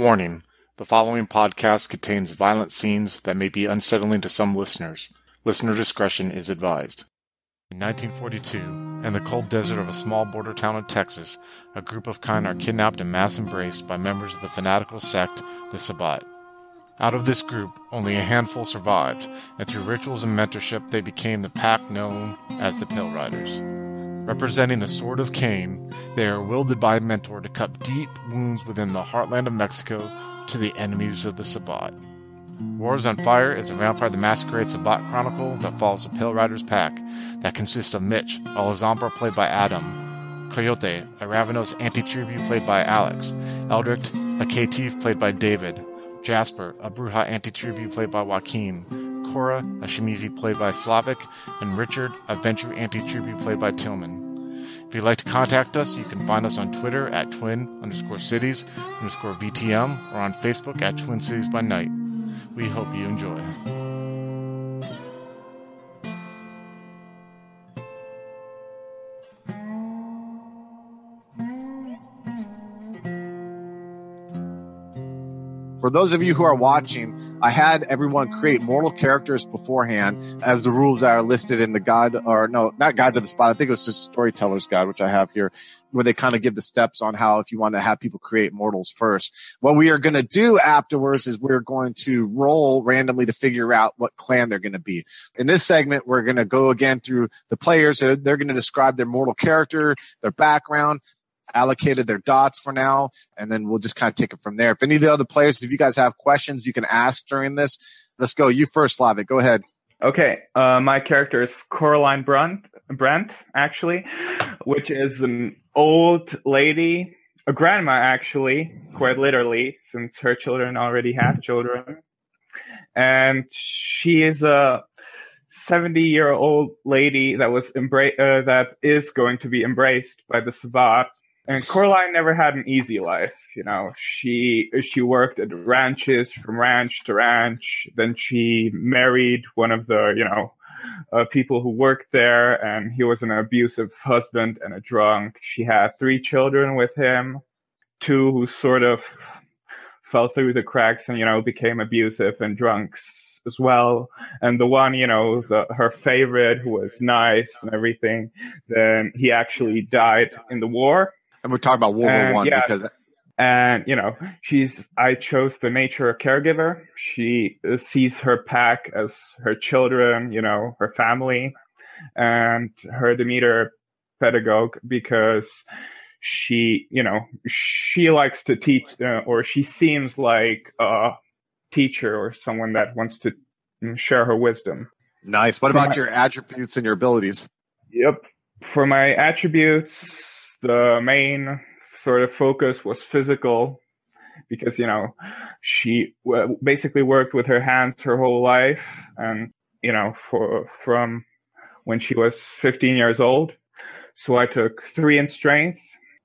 Warning the following podcast contains violent scenes that may be unsettling to some listeners. Listener discretion is advised. In 1942, in the cold desert of a small border town in Texas, a group of kine are kidnapped and mass embraced by members of the fanatical sect, the Sabbat. Out of this group, only a handful survived, and through rituals and mentorship, they became the pack known as the Pale Riders. Representing the Sword of Cain, they are wielded by mentor to cut deep wounds within the heartland of Mexico to the enemies of the Sabbat. Wars on Fire is a Vampire the Masquerade Sabbat chronicle that follows the Pale Riders pack that consists of Mitch, a Lasombra played by Adam, Coyote, a Ravnos antitribu played by Alex, Eldrick, a Caitiff played by David, Jasper, a Brujah antitribu played by Joaquin, Cora, a Tzimisce played by Slavic, and Richard, a Ventrue antitribu played by Tillman. If you'd like to contact us, you can find us on Twitter at twin underscore cities underscore VTM or on Facebook at Twin Cities by Night. We hope you enjoy. For those of you who are watching, I had everyone create mortal characters beforehand as the rules that are listed in the guide, or no, not guide to the Sabbat. I think it was just storyteller's guide, which I have here, where they kind of give the steps on how if you want to have people create mortals first. What we are going to do afterwards is we're going to roll randomly to figure out what clan they're going to be. In this segment, we're going to go again through the players. They're going to describe their mortal character, their background, allocated their dots for now, and then we'll just kind of take it from there. If any of the other players, if you guys have questions, you can ask during this. Let's go. You first, Slavic. Go ahead. Okay, uh, my character is Coraline Brent, Brent, actually, which is an old lady, a grandma, actually, quite literally, since her children already have children. And she is a 70 year old lady that was embra- uh, that is going to be embraced by the Sabbat and Coraline never had an easy life. You know, she she worked at ranches from ranch to ranch. Then she married one of the you know uh, people who worked there, and he was an abusive husband and a drunk. She had three children with him, two who sort of fell through the cracks and you know became abusive and drunks as well. And the one, you know, the, her favorite who was nice and everything, then he actually died in the war. And we're talking about World War One yeah, because. And you know, she's. I chose the nature caregiver. She sees her pack as her children, you know, her family, and her demeanor pedagogue because she, you know, she likes to teach, uh, or she seems like a teacher or someone that wants to share her wisdom. Nice. What about my, your attributes and your abilities? Yep. For my attributes, the main sort of focus was physical because you know she w- basically worked with her hands her whole life and you know for from when she was 15 years old. So i took three in strength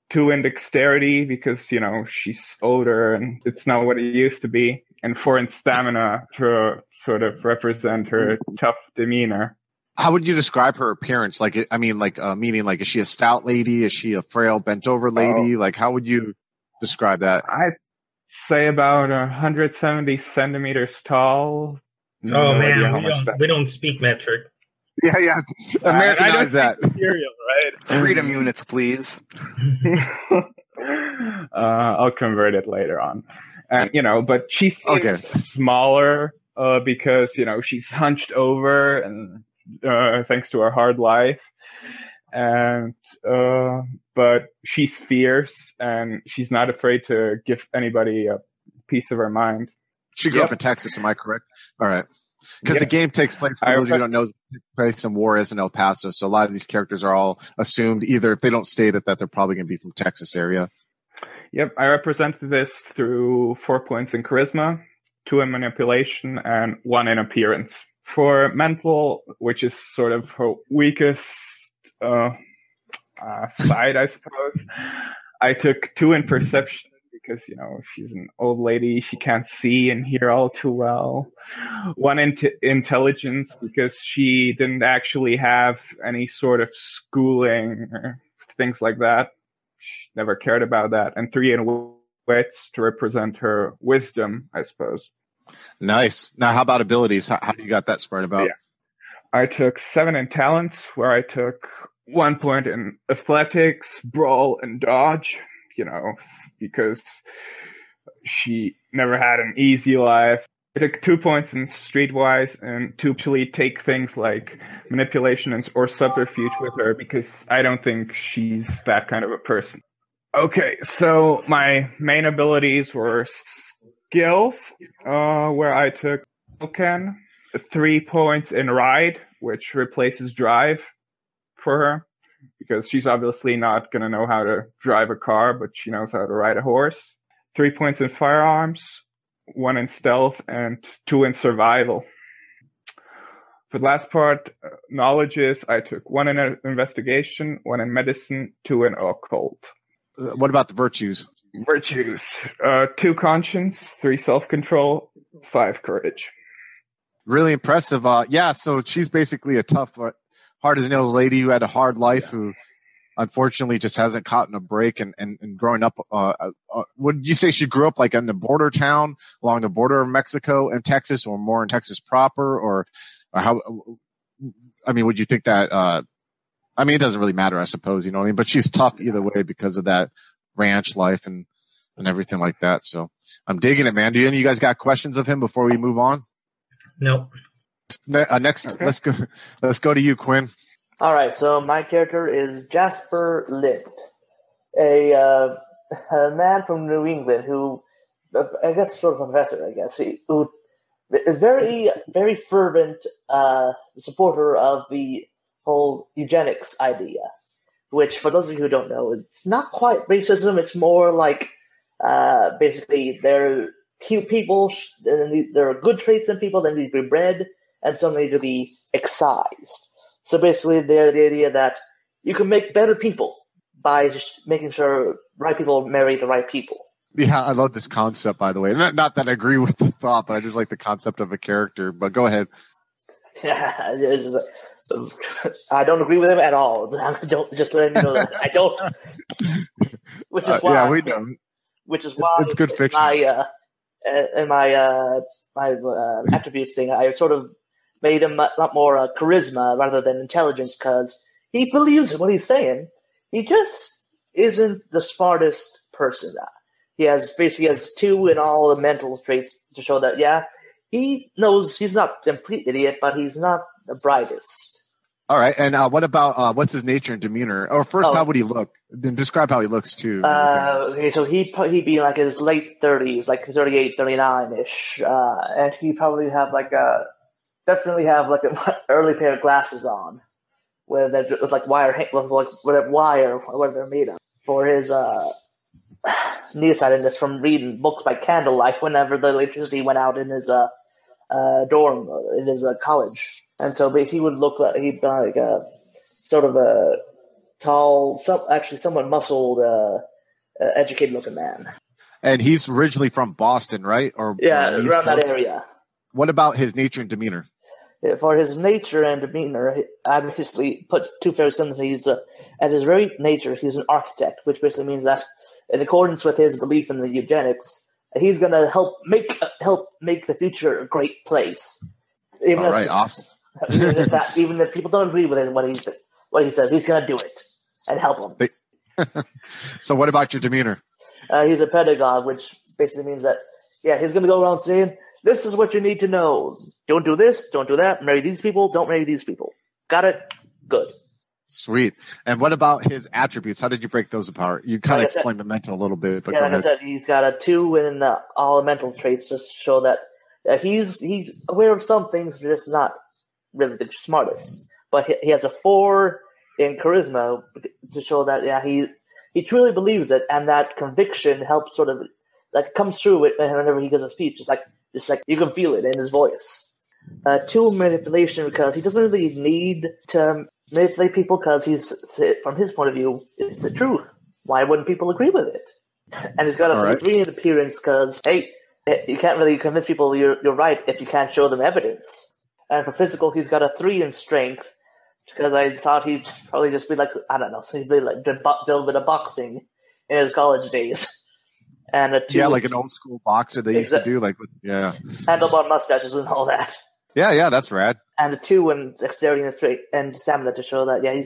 two in dexterity because you know she's older and it's not what it used to be and four in stamina to sort of represent her tough demeanor how would you describe her appearance? Like, I mean, like, uh, meaning, like, is she a stout lady? Is she a frail, bent over lady? Oh, like, how would you describe that? I'd say about 170 centimeters tall. Oh no man, we don't, we don't speak metric. Yeah, yeah. Americanize that. Material, right? Freedom units, please. uh, I'll convert it later on. And you know, but she's okay. smaller uh, because you know she's hunched over and uh, thanks to her hard life. And uh, but she's fierce and she's not afraid to give anybody a piece of her mind. She grew yep. up in Texas, am I correct? All right. Because the game takes place, for I those of you who don't know, place in war is in El Paso. So a lot of these characters are all assumed either if they don't state it that they're probably going to be from Texas area. Yep, I represented this through four points in charisma, two in manipulation, and one in appearance. For mental, which is sort of her weakest uh, uh, side, I suppose, I took two in perception because you know she's an old lady; she can't see and hear all too well. One in intelligence because she didn't actually have any sort of schooling or things like that. She never cared about that. And three in wits to represent her wisdom, I suppose. Nice. Now, how about abilities? How, how do you got that spread about? Yeah. I took seven in talents, where I took one point in athletics, brawl, and dodge. You know, because she never had an easy life. I took two points in streetwise and to actually take things like manipulation and, or subterfuge with her because I don't think she's that kind of a person. Okay, so my main abilities were skills, uh, where I took token, three points in ride, which replaces drive for her because she's obviously not going to know how to drive a car, but she knows how to ride a horse. Three points in firearms, one in stealth, and two in survival. For the last part, uh, knowledges, I took one in investigation, one in medicine, two in occult. Uh, what about the virtues? Virtues. Uh, two conscience, three self control, five courage. Really impressive. Uh, yeah, so she's basically a tough, uh, hard as nails lady who had a hard life yeah. who unfortunately just hasn't caught in a break and, and, and growing up uh, uh, uh would you say she grew up like in the border town along the border of mexico and texas or more in texas proper or, or how i mean would you think that uh, i mean it doesn't really matter i suppose you know what i mean but she's tough either way because of that ranch life and and everything like that. So i'm digging it man. Do any of you guys got questions of him before we move on? No uh, next okay. let's go let's go to you quinn. All right, so my character is Jasper Lind, a, uh, a man from New England who, I guess, sort of a professor, I guess, he, who is very, very fervent uh, supporter of the whole eugenics idea. Which, for those of you who don't know, it's not quite racism. It's more like uh, basically they're cute people, and there are good traits in people that need to be bred, and some need to be excised. So basically, the, the idea that you can make better people by just making sure right people marry the right people. Yeah, I love this concept, by the way. Not, not that I agree with the thought, but I just like the concept of a character. But go ahead. Yeah, I don't agree with him at all. don't just let you know that I don't. Which is uh, why. yeah, we know. Which is why it's good fiction. My uh, and my uh, my uh, attributes thing, I sort of made him a lot more uh, charisma rather than intelligence because he believes in what he's saying. He just isn't the smartest person. He has basically has two in all the mental traits to show that yeah, he knows he's not a complete idiot, but he's not the brightest. All right, and uh, what about uh, what's his nature and demeanor? Or first, oh. how would he look? Then describe how he looks too. Uh, okay, so he he'd be like his late thirties, like 38, 39 ish, uh, and he'd probably have like a definitely have like an early pair of glasses on, where they're with like wire, with like whatever wire, whatever they're made of. For his uh, nearsightedness from reading books by candlelight whenever the electricity went out in his uh, uh dorm uh, in his uh, college, and so but he would look like he'd be like a sort of a tall, some actually somewhat muscled, uh, uh educated looking man. And he's originally from Boston, right? Or yeah, around that area. What about his nature and demeanor? for his nature and demeanor, obviously put two fair similar. He's uh, at his very nature, he's an architect, which basically means that, in accordance with his belief in the eugenics, he's going to help make help make the future a great place. Even All right, awesome. even, if that, even if people don't agree with him, what he's what he says, he's going to do it and help them. so, what about your demeanor? Uh, he's a pedagogue, which basically means that yeah, he's going to go around saying this is what you need to know. Don't do this. Don't do that. Marry these people. Don't marry these people. Got it? Good. Sweet. And what about his attributes? How did you break those apart? You kind like of explained the mental a little bit, but yeah, like. I said, he's got a two in the all mental traits to show that uh, he's he's aware of some things, but just not really the smartest. But he, he has a four in charisma to show that yeah he he truly believes it, and that conviction helps sort of like comes through it whenever he gives a speech. It's like just like you can feel it in his voice. Uh, two manipulation because he doesn't really need to manipulate people because he's from his point of view it's the truth. Why wouldn't people agree with it? And he's got a right. three in appearance because hey, eh, you can't really convince people you're you're right if you can't show them evidence. And for physical, he's got a three in strength because I thought he'd probably just be like I don't know, so he'd be like do a bit of boxing in his college days. and a two. Yeah, like an old school boxer they used to do, like with, yeah, handlebar mustaches and all that. Yeah, yeah, that's rad. And the two in dexterity and straight and stamina to show that yeah, he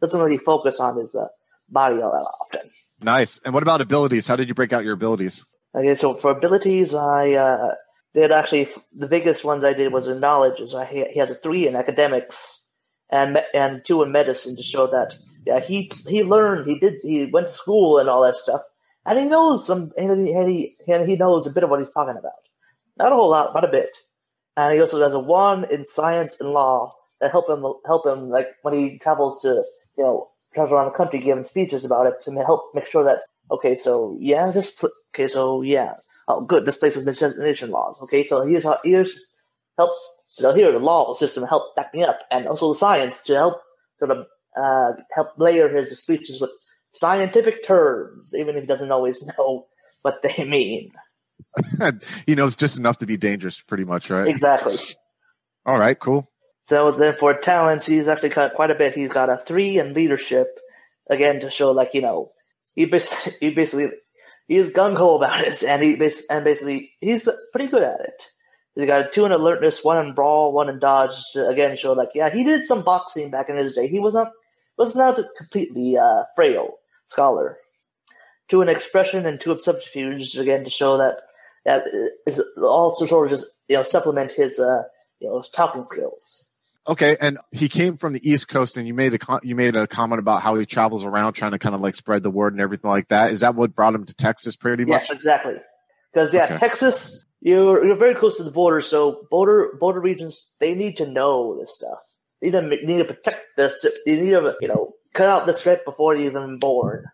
doesn't really focus on his uh, body all that often. Nice. And what about abilities? How did you break out your abilities? Okay, so for abilities, I uh, did actually the biggest ones I did was in knowledge. So he, he has a three in academics and and two in medicine to show that yeah he he learned he did he went to school and all that stuff and he knows some and he, and he and he knows a bit of what he's talking about. Not a whole lot, but a bit. And he also has a one in science and law that help him help him like when he travels to you know travels around the country giving speeches about it to help make sure that okay so yeah this okay so yeah oh good this place has destination laws okay so here's how here's help so here the law system help back me up and also the science to help sort of uh, help layer his speeches with scientific terms even if he doesn't always know what they mean. he knows just enough to be dangerous, pretty much, right? Exactly. All right, cool. So then for talents, he's actually got quite a bit. He's got a three in leadership, again to show like you know he basically, he basically he's gung ho about it, and he and basically he's pretty good at it. He's got a two in alertness, one in brawl, one in dodge. Again, show like yeah, he did some boxing back in his day. He was not was not a completely uh, frail scholar. Two in expression and two in subterfuge again to show that that is also sort of just you know supplement his uh, you know talking skills. Okay, and he came from the East Coast, and you made a you made a comment about how he travels around trying to kind of like spread the word and everything like that. Is that what brought him to Texas, pretty much? Yes, exactly. Because yeah, okay. Texas, you're you're very close to the border, so border border regions they need to know this stuff. They need to need to protect this. They need to you know cut out the strip before you're even born.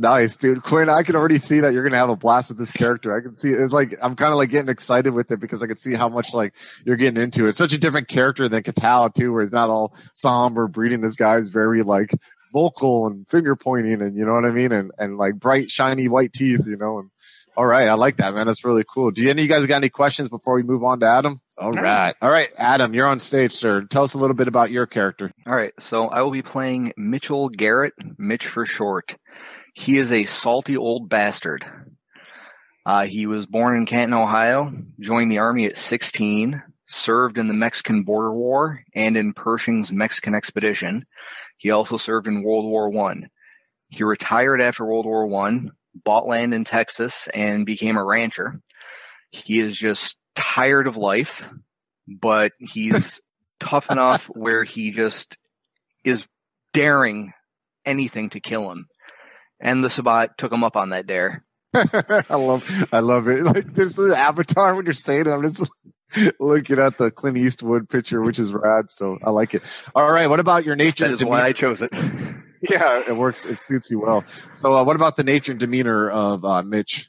Nice, dude. Quinn, I can already see that you're gonna have a blast with this character. I can see it's like I'm kind of like getting excited with it because I can see how much like you're getting into it. It's such a different character than Katao too, where it's not all somber breeding. This guy's very like vocal and finger pointing and you know what I mean, and and like bright shiny white teeth, you know. And all right, I like that man. That's really cool. Do any of you guys got any questions before we move on to Adam? All right, all right, Adam, you're on stage, sir. Tell us a little bit about your character. All right, so I will be playing Mitchell Garrett, Mitch for short. He is a salty old bastard. Uh, he was born in Canton, Ohio, joined the army at 16, served in the Mexican Border War and in Pershing's Mexican expedition. He also served in World War One. He retired after World War One, bought land in Texas, and became a rancher. He is just tired of life, but he's tough enough where he just is daring anything to kill him and the Sabbat took him up on that dare. I love, I love it. Like this is Avatar when you're saying it. I'm just looking at the Clint Eastwood picture, which is rad. So I like it. All right, what about your nature? That is why I chose it. yeah, it works. It suits you well. So, uh, what about the nature and demeanor of uh, Mitch?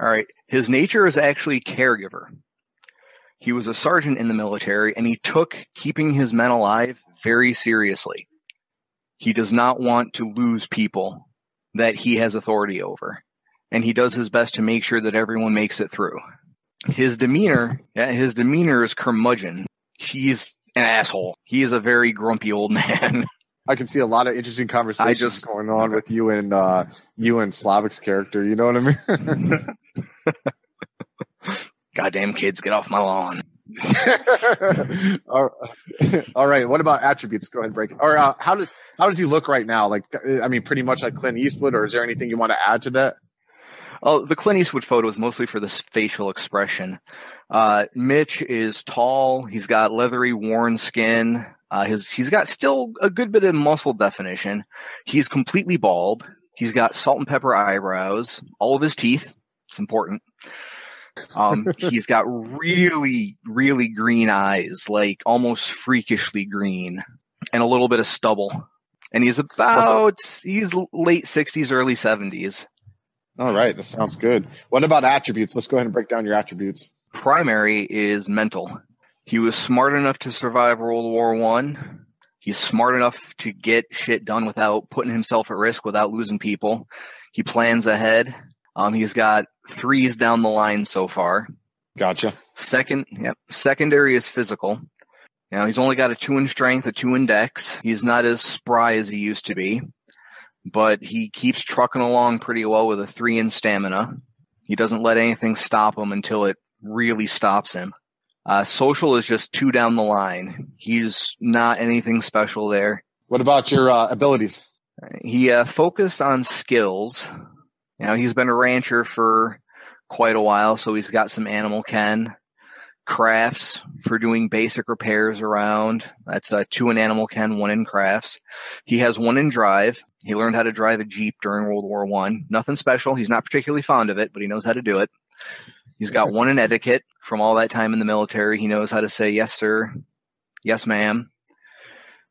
All right, his nature is actually caregiver. He was a sergeant in the military, and he took keeping his men alive very seriously. He does not want to lose people that he has authority over. And he does his best to make sure that everyone makes it through. His demeanor, yeah, his demeanor is curmudgeon. He's an asshole. He is a very grumpy old man. I can see a lot of interesting conversations just, going on with you and uh, you and Slavic's character. You know what I mean? Goddamn kids, get off my lawn. all, right. What about attributes? Go ahead break. Or uh, how does how does he look right now? Like, I mean, pretty much like Clint Eastwood. Or is there anything you want to add to that? Oh, the Clint Eastwood photo is mostly for this facial expression. Uh, Mitch is tall. He's got leathery, worn skin. Uh, his he's got still a good bit of muscle definition. He's completely bald. He's got salt and pepper eyebrows. All of his teeth. It's important. Um, he's got really, really green eyes, like almost freakishly green, and a little bit of stubble. And he's about he's late sixties, early seventies. All right, that sounds good. What about attributes? Let's go ahead and break down your attributes. Primary is mental. He was smart enough to survive World War One. He's smart enough to get shit done without putting himself at risk, without losing people. He plans ahead. Um, he's got threes down the line so far. Gotcha. Second, yep. Secondary is physical. Now he's only got a two in strength, a two in dex. He's not as spry as he used to be, but he keeps trucking along pretty well with a three in stamina. He doesn't let anything stop him until it really stops him. Uh, social is just two down the line. He's not anything special there. What about your uh, abilities? He uh, focused on skills. You know, he's been a rancher for quite a while, so he's got some animal ken crafts for doing basic repairs around. That's uh, two in animal ken, one in crafts. He has one in drive. He learned how to drive a jeep during World War One. Nothing special. He's not particularly fond of it, but he knows how to do it. He's got one in etiquette from all that time in the military. He knows how to say yes, sir, yes, ma'am.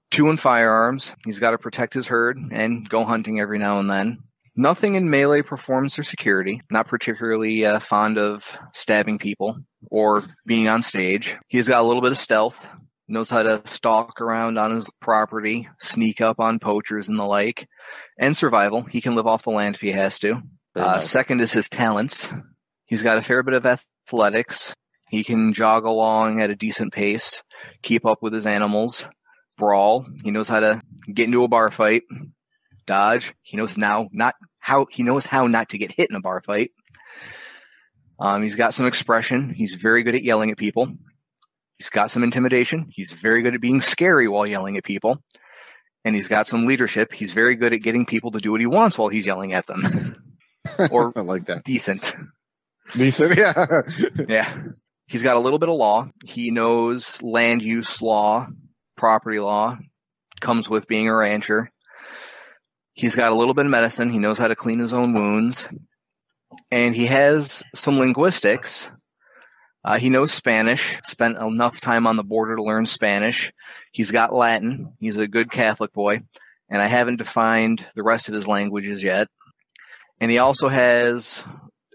Two in firearms. He's got to protect his herd and go hunting every now and then. Nothing in melee performance or security. Not particularly uh, fond of stabbing people or being on stage. He's got a little bit of stealth. Knows how to stalk around on his property, sneak up on poachers and the like, and survival. He can live off the land if he has to. Uh, nice. Second is his talents. He's got a fair bit of athletics. He can jog along at a decent pace, keep up with his animals, brawl. He knows how to get into a bar fight, dodge. He knows now not how he knows how not to get hit in a bar fight. Um, he's got some expression. He's very good at yelling at people. He's got some intimidation. He's very good at being scary while yelling at people. And he's got some leadership. He's very good at getting people to do what he wants while he's yelling at them. or I like that. Decent. Decent, yeah. yeah. He's got a little bit of law. He knows land use law, property law, comes with being a rancher. He's got a little bit of medicine. He knows how to clean his own wounds. And he has some linguistics. Uh, he knows Spanish, spent enough time on the border to learn Spanish. He's got Latin. He's a good Catholic boy. And I haven't defined the rest of his languages yet. And he also has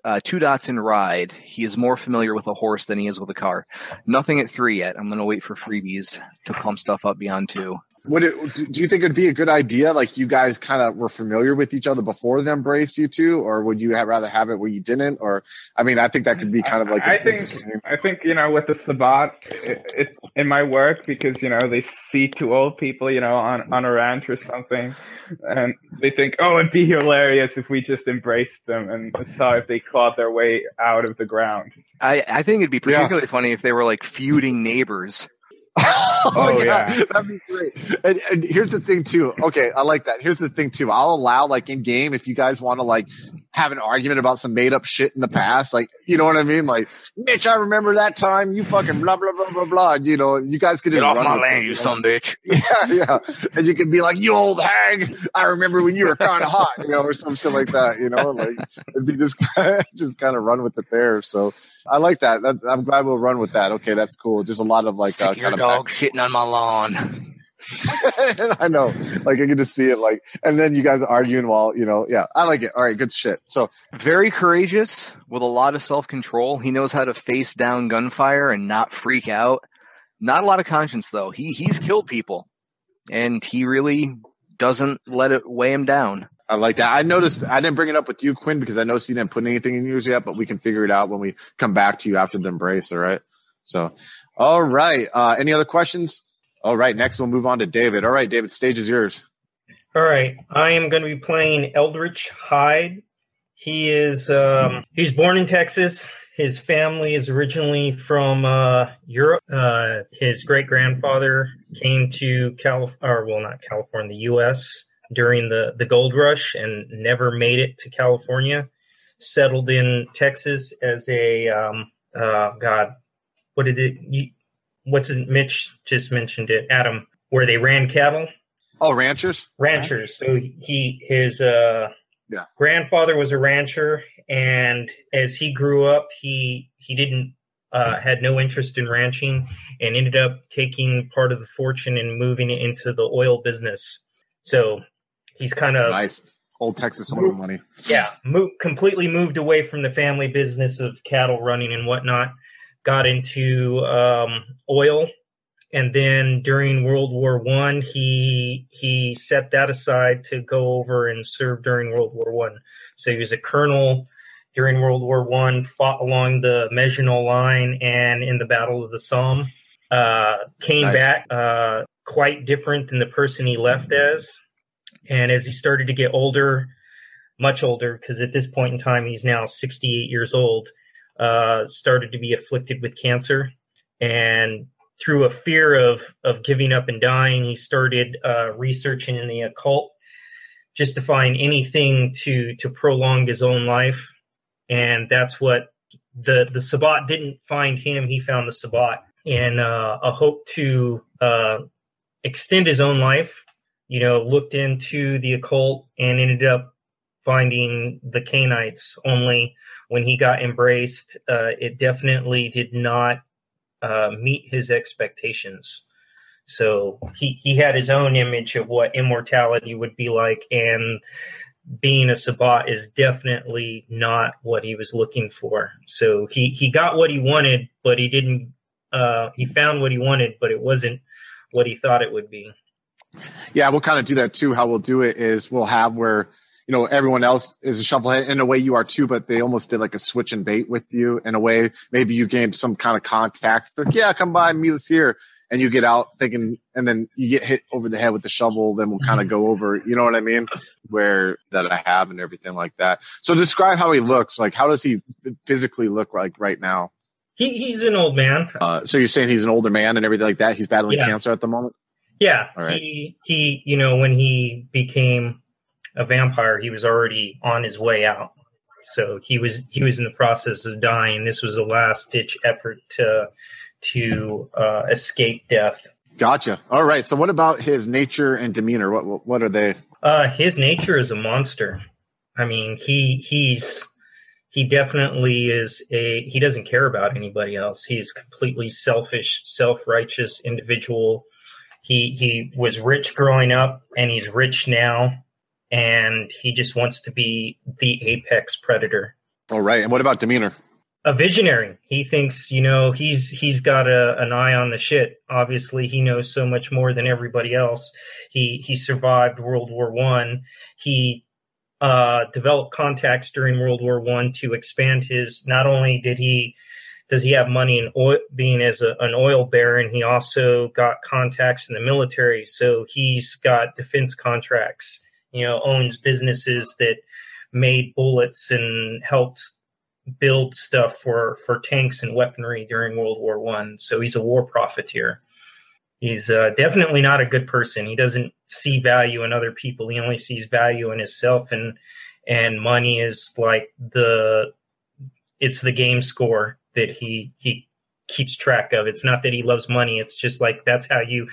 uh, two dots in ride. He is more familiar with a horse than he is with a car. Nothing at three yet. I'm going to wait for freebies to pump stuff up beyond two would it do you think it'd be a good idea like you guys kind of were familiar with each other before the embrace you two or would you have rather have it where you didn't or i mean i think that could be kind of like i think i think you know with the sabbat it, it, it might work because you know they see two old people you know on on a ranch or something and they think oh it'd be hilarious if we just embraced them and saw if they clawed their way out of the ground. I i think it'd be particularly yeah. funny if they were like feuding neighbors oh, oh yeah. that'd be great. And, and, here's the thing too. Okay, I like that. Here's the thing too. I'll allow like in game if you guys want to like have an argument about some made up shit in the past, like you know what I mean. Like Mitch, I remember that time you fucking blah blah blah blah blah. You know, you guys could just get off my land, you, you son bitch. Yeah, yeah. And you can be like, you old hag. I remember when you were kind of hot, you know, or some shit like that. You know, like it'd be just just kind of run with it there. So I like that. that. I'm glad we'll run with that. Okay, that's cool. Just a lot of like Sick uh, your kind dog of shitting on my lawn. I know, like I get to see it, like, and then you guys arguing while you know, yeah, I like it. All right, good shit. So very courageous with a lot of self control. He knows how to face down gunfire and not freak out. Not a lot of conscience though. He he's killed people, and he really doesn't let it weigh him down. I like that. I noticed I didn't bring it up with you, Quinn, because I noticed you didn't put anything in yours yet, but we can figure it out when we come back to you after the embrace. All right. So, all right. Uh, any other questions? All right. Next, we'll move on to David. All right, David, stage is yours. All right. I am going to be playing Eldritch Hyde. He is um, he's born in Texas. His family is originally from uh, Europe. Uh, his great grandfather came to Cal, or well, not California, the U.S during the, the gold rush and never made it to California. Settled in Texas as a um, uh, God, what did it? What's it? Mitch just mentioned it. Adam, where they ran cattle. Oh, ranchers. Ranchers. So he his uh, yeah. grandfather was a rancher, and as he grew up, he he didn't uh, had no interest in ranching and ended up taking part of the fortune and moving it into the oil business. So He's kind of nice. Old Texas oil money. Yeah, moved, completely moved away from the family business of cattle running and whatnot. Got into um, oil, and then during World War One, he he set that aside to go over and serve during World War One. So he was a colonel during World War One, fought along the Maginot Line and in the Battle of the Somme. Uh, came nice. back uh, quite different than the person he left as. And as he started to get older, much older, because at this point in time he's now 68 years old, uh, started to be afflicted with cancer, and through a fear of of giving up and dying, he started uh, researching in the occult just to find anything to to prolong his own life, and that's what the the Sabbat didn't find him; he found the Sabbat, and uh, a hope to uh, extend his own life. You know, looked into the occult and ended up finding the Cainites. Only when he got embraced, uh, it definitely did not uh, meet his expectations. So he, he had his own image of what immortality would be like, and being a Sabbat is definitely not what he was looking for. So he, he got what he wanted, but he didn't. Uh, he found what he wanted, but it wasn't what he thought it would be. Yeah, we'll kind of do that too. How we'll do it is we'll have where you know everyone else is a shovelhead in a way you are too, but they almost did like a switch and bait with you in a way. Maybe you gained some kind of contact. Like, yeah, come by, meet us here, and you get out thinking, and then you get hit over the head with the shovel. Then we'll kind of go over, you know what I mean, where that I have and everything like that. So describe how he looks. Like, how does he physically look like right now? He, he's an old man. Uh, so you're saying he's an older man and everything like that. He's battling Yeah. cancer at the moment. Yeah, All right. he he you know when he became a vampire, he was already on his way out. So he was he was in the process of dying. This was a last ditch effort to to uh, escape death. Gotcha. All right. So what about his nature and demeanor? What what, what are they? Uh, his nature is a monster. I mean, he he's he definitely is a he doesn't care about anybody else. He is completely selfish, self-righteous individual. He he was rich growing up and he's rich now and he just wants to be the apex predator. All right. And what about demeanor? A visionary. He thinks, you know, he's he's got a, an eye on the shit. Obviously, he knows so much more than everybody else. He he survived World War One. He uh, developed contacts during World War One to expand his. Not only did he does he have money in oil, being as a, an oil baron, he also got contacts in the military. So he's got defense contracts. You know, owns businesses that made bullets and helped build stuff for for tanks and weaponry during World War One. So he's a war profiteer. He's uh, definitely not a good person. He doesn't see value in other people. He only sees value in himself, and and money is like the it's the game score that he he keeps track of. It's not that he loves money. It's just like that's how you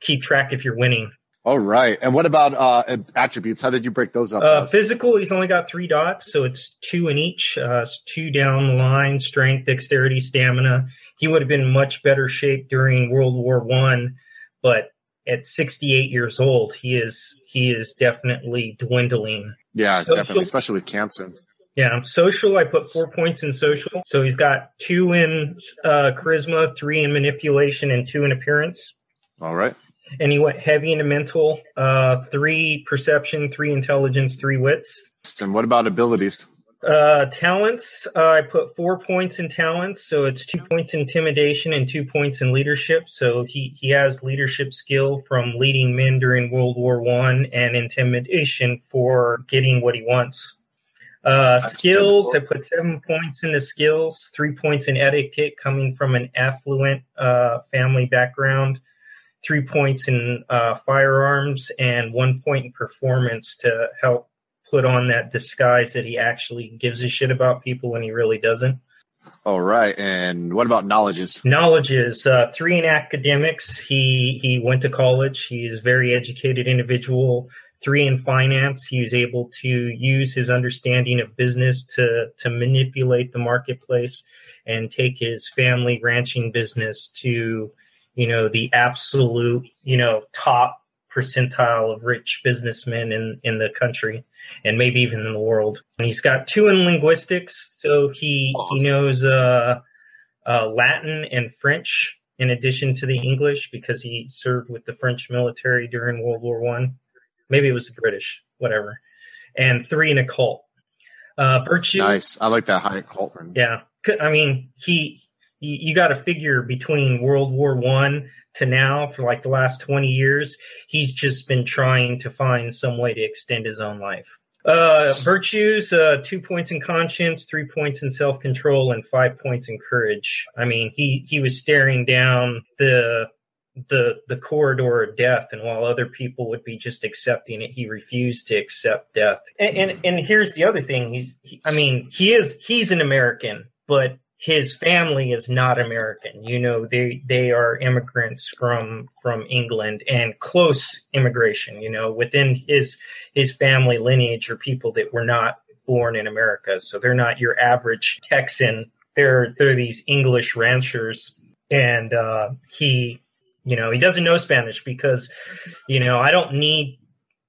keep track if you're winning. All right. And what about uh attributes? How did you break those up? Uh, physical, he's only got three dots, so it's two in each. Uh, it's two down the line: strength, dexterity, stamina. He would have been much better shape during World War One, but at 68 years old, he is he is definitely dwindling. yeah, so- definitely, especially with cancer. Yeah, social. I put four points in social, so he's got two in uh, charisma, three in manipulation, and two in appearance. All right. And he went heavy into mental, uh, three perception, three intelligence, three wits. And what about abilities? Uh, talents, uh, I put four points in talents, so it's two points in intimidation and two points in leadership. So he, he has leadership skill from leading men during World War One and intimidation for getting what he wants. Uh, skills, I put seven points into skills, three points in etiquette coming from an affluent, uh, family background, three points in, uh, firearms and one point in performance to help put on that disguise that he actually gives a shit about people when he really doesn't. All right. And what about knowledges? Knowledges, uh, three in academics. He he went to college. He is a very educated individual. Three in finance. He was able to use his understanding of business to to manipulate the marketplace and take his family ranching business to you know the absolute you know top percentile of rich businessmen in in the country and maybe even in the world. And he's got two in linguistics, so he he knows uh, uh, Latin and French in addition to the English because he served with the French military during World War One. Maybe it was the British, whatever. And three in occult. Uh, virtue. Nice. I like that high Colton. Yeah, I mean, he you, you got to figure between World War One to now for like the last twenty years, he's just been trying to find some way to extend his own life. Uh, virtues: uh, two points in conscience, three points in self control, and five points in courage. I mean, he he was staring down the the the corridor of death, and while other people would be just accepting it, he refused to accept death. And and, and here's the other thing: he's he, I mean, he is he's an American, but his family is not American. You know, they they are immigrants from from England and close immigration. You know, within his his family lineage are people that were not born in America, so they're not your average Texan. They're they're these English ranchers, and uh, he, you know, he doesn't know Spanish because, you know, I don't need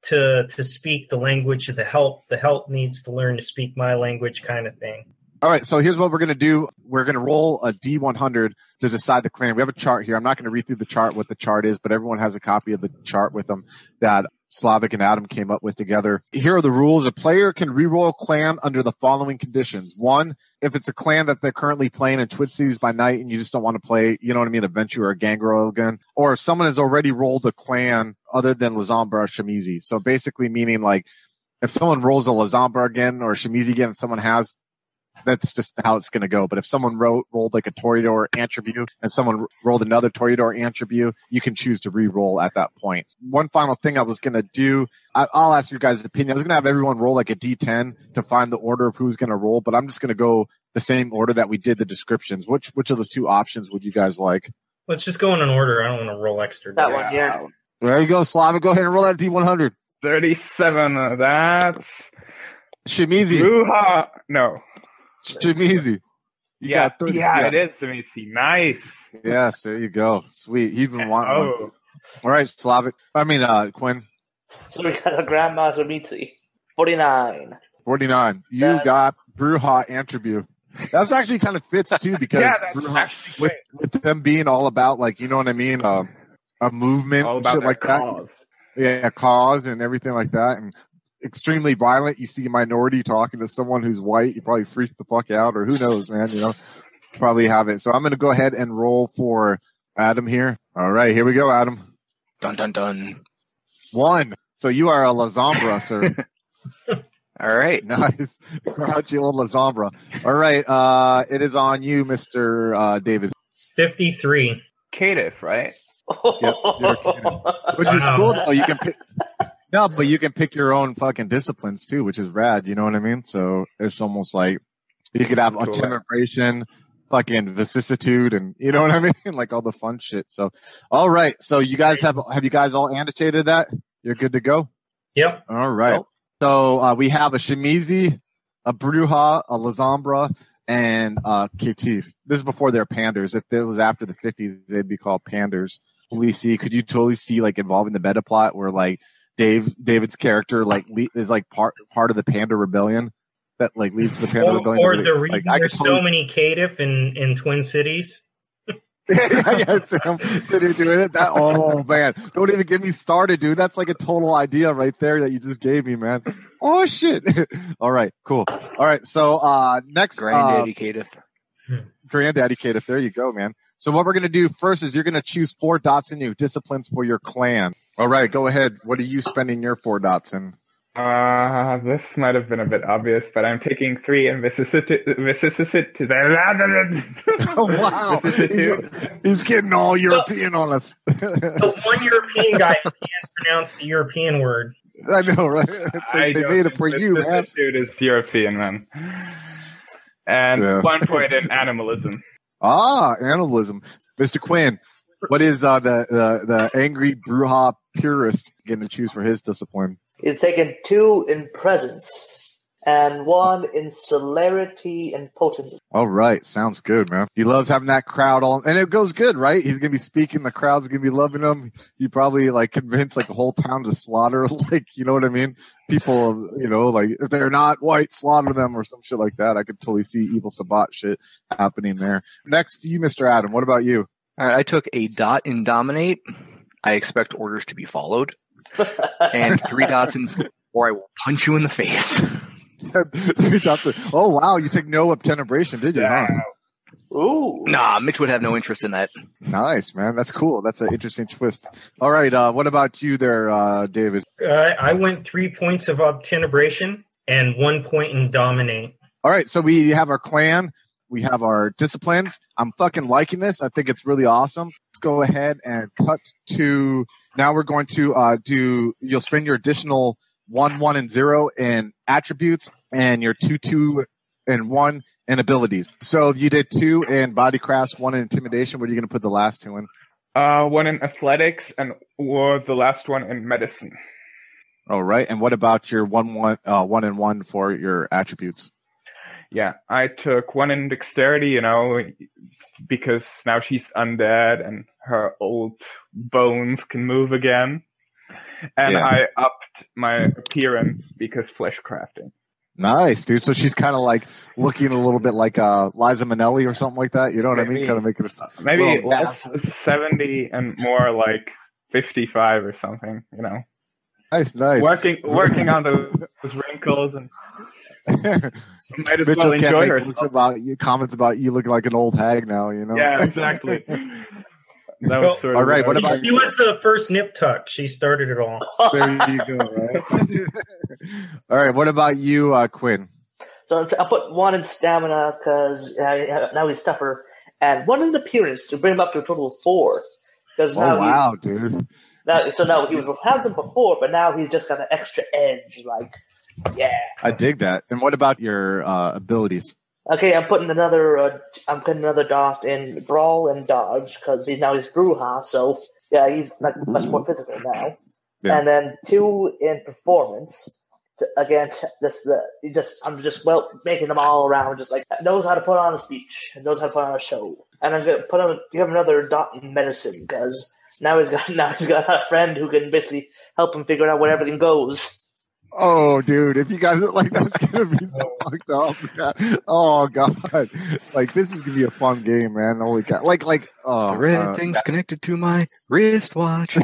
to to speak the language of the help. The help needs to learn to speak my language, kind of thing. All right, so here's what we're going to do. We're going to roll a D100 to decide the clan. We have a chart here. I'm not going to read through the chart what the chart is, but everyone has a copy of the chart with them that Slavic and Adam came up with together. Here are the rules. A player can reroll a clan under the following conditions. One, if it's a clan that they're currently playing in Twin Cities by night and you just don't want to play, you know what I mean, a Ventrue or a Gangrel again, or if someone has already rolled a clan other than Lasombra or Tzimisce. So basically meaning like if someone rolls a Lasombra again or Tzimisce again, someone has that's just how it's going to go. But if someone wrote, rolled like a Toreador antitribu and someone rolled another Toreador antitribu, you can choose to re-roll at that point. One final thing I was going to do, I, will ask you guys' opinion. I was going to have everyone roll like a D10 to find the order of who's going to roll, but I'm just going to go the same order that we did the descriptions. Which which of those two options would you guys like? Let's just go in an order. I don't want to roll extra. That one, yeah. There you go, Slava. Go ahead and roll that D100. 37. That's. Tzimisce. Brujah. No. Tzimisce. You yeah, got 30 yeah, yeah. it is Tzimisce. Nice. Yes, there you go. Sweet. He's been wanting one. Oh, All right, Slavic. I mean, uh, Quinn. So we got a Grandmaster Mitzi. 49. 49. You That- got Brujah antitribu. That's actually kind of fits too because yeah, Brujah, with, with them being all about like you know what I mean, um, a movement, All about shit their like that. cause. Yeah, cause and everything like that, and extremely violent. You see a minority talking to someone who's white, you probably freak the fuck out, or who knows, man. You know, probably have it. So I'm gonna go ahead and roll for Adam here. All right, here we go, Adam. Dun dun dun. One. So you are a Lasombra, sir. All right. nice, crouchy old Lasombra. All right, uh, it is on you, Mister uh, David. Fifty-three. Caitiff, right? you're kidding. Which is Wow. cool though. You can pick. No, but you can pick your own fucking disciplines too, which is rad. You know what I mean? So it's almost like you could have a Cool. temperation, fucking vicissitude, and you know what I mean, like all the fun shit. So, all right. So you guys have have you guys all annotated that? You're good to go. Yep. All right. So uh, we have a Tzimisce, a Brujah, a Lasombra, and uh, Caitiff. This is before they're panders. If it was after the 50s, they'd be called panders. Totally see. Could you totally see like involving the meta plot where like Dave David's character like le- is like part part of the Pander Rebellion that like leads to the Pander Or, Rebellion. or Like, the reason I could there's so many Caitiff in, in Twin Cities. yeah, yeah, it's him sitting doing it. That oh man, don't even get me started, dude. That's like a total idea right there that you just gave me, man. Oh shit. All right, cool. All right, so uh next uh, Granddaddy Caitiff. Granddaddy Kate, there you go, man. So what we're gonna do first is you're gonna choose four dots in your disciplines for your clan. All right, go ahead. What are you spending your four dots in? Uh, this might have been a bit obvious, but I'm taking three in vicissitude. vicissitude. Oh wow, vicissitude. he's getting all European on us. The one European guy can't pronounce the European word. I know, right? It's I they made it think for you, man. Vicissitude is European, man. And Yeah. one point in animalism. Ah, animalism. Mr. Quinn, what is uh, the, the, the angry Brujah purist getting to choose for his discipline? He's taken two in presence and one in celerity and Potence. All right, sounds good, man. He loves having that crowd on, and it goes good, right? He's gonna be speaking, the crowd's gonna be loving him. He probably like convince like a whole town to slaughter, like you know what I mean? People, you know, like if they're not white, slaughter them or some shit like that. I could totally see evil Sabbat shit happening there. Next to you, Mr. Adam. What about you? All right. I took a dot in dominate. I expect orders to be followed, and three dots in, or I will punch you in the face. Three oh wow, you took no obtenebration, did you? Huh? Ooh. Nah, Mitch would have no interest in that. Nice, man. That's cool. That's an interesting twist. All right, uh, what about you there, uh, David? Uh, I went three points of obtenebration. and one point in dominate. All right, so we have our clan, we have our disciplines. I'm fucking liking this. I think it's really awesome. Let's go ahead and cut to now. We're going to uh, do. You'll spend your additional one, one, and zero in attributes, and your two, two, and one in abilities. So you did two in body crafts, one in intimidation. What are you going to put the last two in? Uh, one in athletics and or the last one in medicine. All right, and what about your one, one, uh, one, and one for your attributes? Yeah, I took one in dexterity, you know, because now she's undead and her old bones can move again. And Yeah. I upped my appearance because flesh crafting. Nice, dude. So she's kind of like looking a little bit like uh, Liza Minnelli or something like that. You know what I mean? Kind of making her. Uh, Maybe less 70 and more like 55 or something, you know. Nice, nice. Working working on those, wrinkles and might as Mitchell well enjoy herself. about you comments about you looking like an old hag now. You know. Yeah, exactly. That was sort of All right, what what I was- about He was the first nip tuck. She started it all. there you go. Right. All right. What about you, uh, Quinn? So I put one in stamina because uh, now he's tougher, and one in appearance to bring him up to a total of four. Because now Oh wow, dude. he now so now he was had them before, but now he's just got an extra edge. Like, yeah. I dig that. And what about your uh, abilities? Okay, I'm putting another. Uh, I'm putting another dot in brawl and dodge because he's now he's Brujah, so yeah, he's like much more physical now. Yeah. And then two in performance. To, again, t- just the just I'm just well making them all around, just like knows how to put on a speech, knows how to put on a show, and I'm gonna put on give him another dot in medicine because now he's got now he's got a friend who can basically help him figure out where everything goes. Oh, dude, if you guys like that's gonna be so fucked up. man. Oh god, like this is gonna be a fun game, man. Holy cow! Like, like, oh, the red uh, thing's connected to my wristwatch. Wait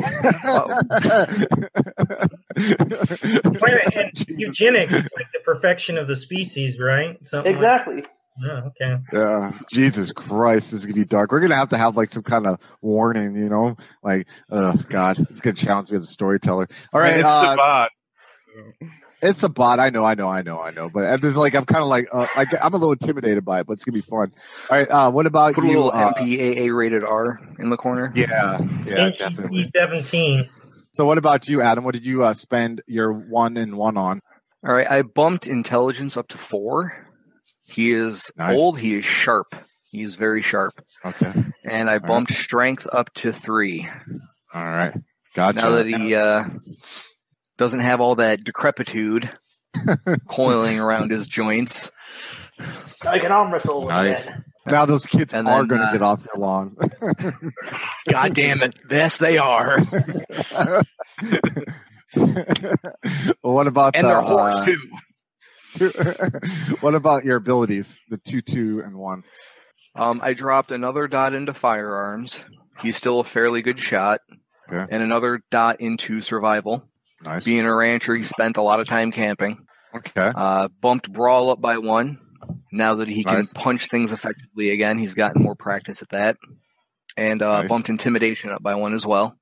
minute, and eugenics is like the perfection of the species, right? Something like- Exactly. Oh, okay. Yeah, Jesus Christ, this is gonna be dark. We're gonna have to have like some kind of warning, you know? Like, oh God, it's gonna challenge me as a storyteller. All right, I it's uh, a bot. It's a bot. I know, I know, I know, I know. But I'm like, I'm kind of like, uh, like, I'm a little intimidated by it, but it's gonna be fun. All right, uh, what about Put a you? little uh, MPAA rated R in the corner. yeah, yeah, NTP definitely. 17. So, what about you, Adam? What did you uh, spend your one and one on? All right, I bumped intelligence up to four. He is Nice. old. He is sharp. He's very sharp. Okay, And I bumped strength up to three. all right, gotcha. Now that he uh, doesn't have all that decrepitude coiling around his joints. I can arm wrestle Nice. again. now those kids And are going to uh, get off your lawn. God damn it! Yes, they are, well, what about and the, they're horse uh, too. what about your abilities? The two, two, and one. Um, I dropped another dot into firearms. He's still a fairly good shot, Okay. and another dot into survival. Nice. Being a rancher, he spent a lot of time camping. Okay. Uh, bumped brawl up by one. Now that he can punch things effectively again, he's gotten more practice at that. And uh, Nice. bumped intimidation up by one as well.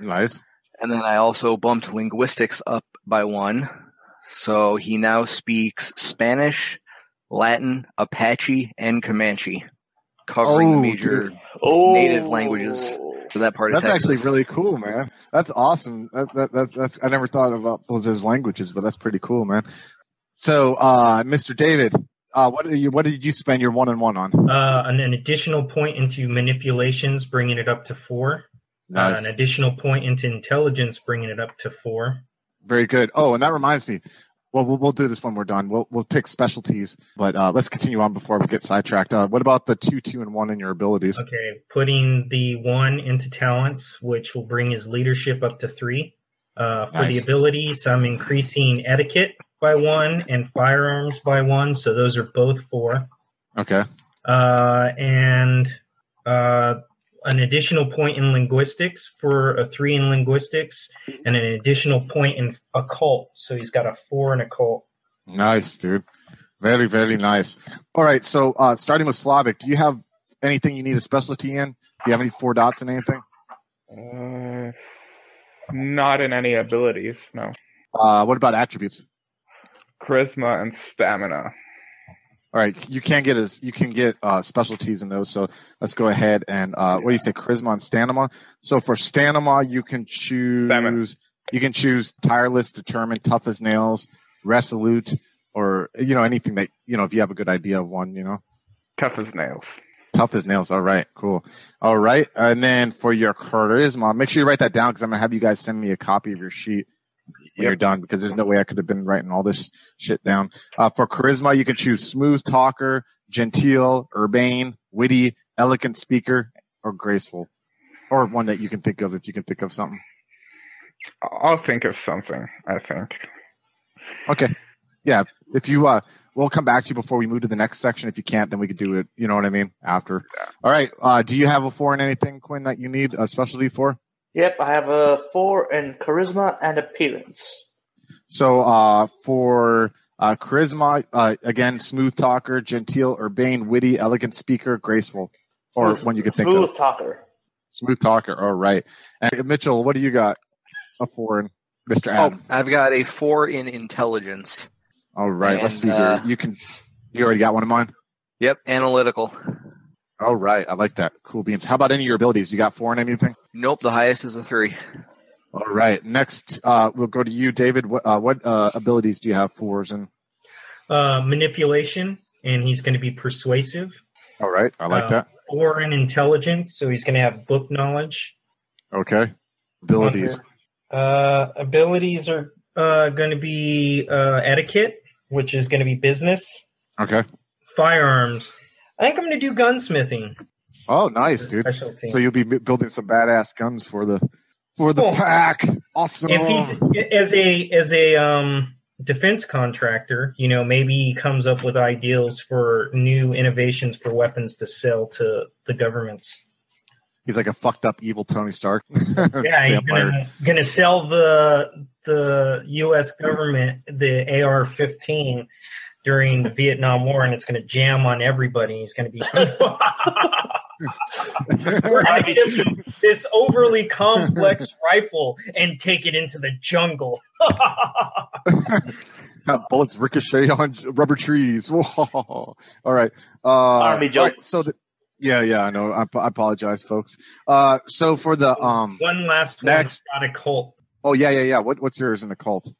Nice. And then I also bumped linguistics up by one. So he now speaks Spanish, Latin, Apache, and Comanche, covering the Oh, major Oh, native languages for that part of That's Texas. actually really cool, man. That's awesome. That, that, that, that's I never thought about those as languages, but that's pretty cool, man. So, uh, Mr. David, uh, what did you what did you spend your one and one on? Uh, an, an additional point into manipulations, bringing it up to four. Uh, an additional point into intelligence, bringing it up to four. Very good. Oh, and that reminds me. Well, we'll, we'll do this when we're done. We'll we'll pick specialties, but uh, let's continue on before we get sidetracked. Uh, what about the two, two, and one in your abilities? Okay, putting the one into talents, which will bring his leadership up to three. Uh, for Nice. the abilities, I'm increasing etiquette by one and firearms by one, so those are both four. Okay. Uh, and uh, an additional point in linguistics for a three in linguistics, and an additional point in occult. So he's got a four in occult. Nice, dude. Very, very nice. All right. So, uh, starting with Slavic, do you have anything you need a specialty in? Do you have any four dots in anything? Uh, not in any abilities, no. Uh, what about attributes? charisma and stamina. All right, you can get as you can get uh, specialties in those. So let's go ahead and uh, what do you say, charisma and stamina? So for stamina, you can choose Stamina. you can choose tireless, determined, tough as nails, resolute, or you know anything that you know if you have a good idea of one, you know. Tough as nails. Tough as nails. All right, cool. All right, and then for your charisma, make sure you write that down because I'm gonna have you guys send me a copy of your sheet when Yep. you're done because there's no way I could have been writing all this shit down. Uh, for charisma, you can choose smooth talker, genteel, urbane, witty, elegant speaker, or graceful, or one that you can think of if you can think of something. I'll think of something. I think. Okay, yeah. If you, uh, we'll come back to you before we move to the next section. If you can't, then we could do it. You know what I mean? After. All right. Uh, do you have a four in anything, Quinn, that you need a specialty for? Yep, I have a four in charisma and appearance. So uh, for uh, charisma, uh, again, smooth talker, genteel, urbane, witty, elegant speaker, graceful, or Smooth- one you could think smooth of. talker. Smooth talker. All right. And Mitchell, what do you got? A four in Mr. Oh, I've got a four in intelligence. All right. Let's and, see uh, here. You can. You already got one of mine. Yep, analytical. All right. I like that. Cool beans. How about any of your abilities? You got four in anything? Nope, the highest is a three. All right. Next, uh, we'll go to you, David. What uh, what uh, abilities do you have fours in? Uh, manipulation, and he's going to be persuasive. All right. I like Uh, that. Or in intelligence, so he's going to have book knowledge. Okay. Abilities. Uh, abilities are uh, going to be uh, etiquette, which is going to be business. Okay. Firearms. I think I'm going to do gunsmithing. Oh, nice, dude. So you'll be building some badass guns for the for the Cool. pack. Awesome. if he's as a as a um defense contractor, you know, maybe he comes up with ideals for new innovations for weapons to sell to the governments. He's like a fucked up evil Tony Stark. Yeah, he's gonna, gonna sell the the U.S. government the AR-15 during the Vietnam War, and it's gonna jam on everybody. He's gonna be. We're gonna give him this overly complex rifle and take it into the jungle. Have bullets ricochet on rubber trees. Whoa. All right. Uh, Army all right, jokes. so the, yeah, yeah, I know. I, I apologize, folks. Uh, so for the um, One last Next. one, got a cult. oh yeah, yeah, yeah. What what's yours in the cult?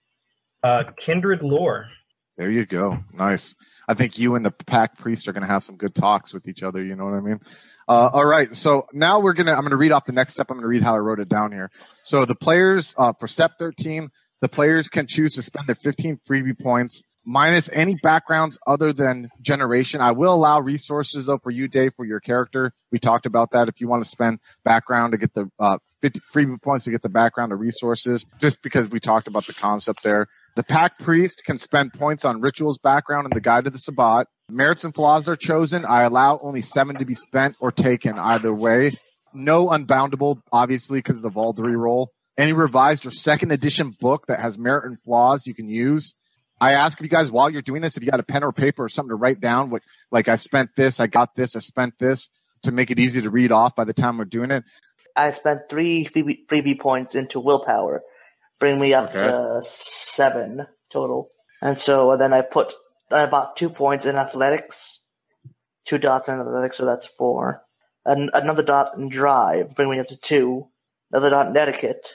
Uh, kindred lore. There you go. Nice. I think you and the pack priest are going to have some good talks with each other. You know what I mean? Uh, all right. So now we're going to, I'm going to read off the next step. I'm going to read how I wrote it down here. So the players, uh, for step 13, the players can choose to spend their 15 freebie points minus any backgrounds other than generation. I will allow resources though for you, Dave, for your character. We talked about that. If you want to spend background to get the, uh, 50 freebie points to get the background of resources, just because we talked about the concept there. The pack priest can spend points on rituals background and the guide to the Sabbat. Merits and flaws are chosen. I allow only seven to be spent or taken either way. No unboundable, obviously, because of the Vaulderie roll. Any revised or second edition book that has merit and flaws you can use. I ask you guys, while you're doing this, if you got a pen or paper or something to write down, what, like I spent this, I got this, I spent this to make it easy to read off by the time we're doing it. I spent three freebie, freebie points into willpower, bring me up Okay. to seven total. And so then I put I bought two points in athletics, two dots in athletics, so that's four. And another dot in drive, bring me up to two. Another dot in etiquette,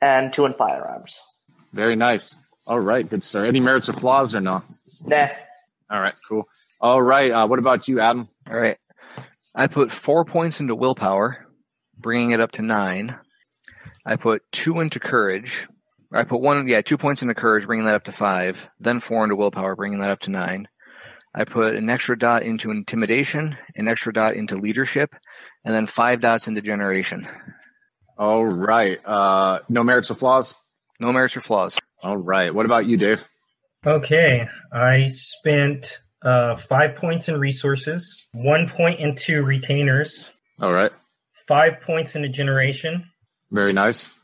and two in firearms. Very nice. All right, good sir. Any merits or flaws or no? Nah, All right, cool. All right. Uh, what about you, Adam? All right. I put four points into willpower, bringing it up to nine. I put two into courage. I put one, yeah, two points into courage, bringing that up to five. Then four into willpower, bringing that up to nine. I put an extra dot into intimidation, an extra dot into leadership, and then five dots into generation. All right. Uh, no merits or flaws. No merits or flaws. All right. What about you, Dave? Okay, I spent uh, five points in resources, one point into retainers, All right. Five points into generation, Very nice.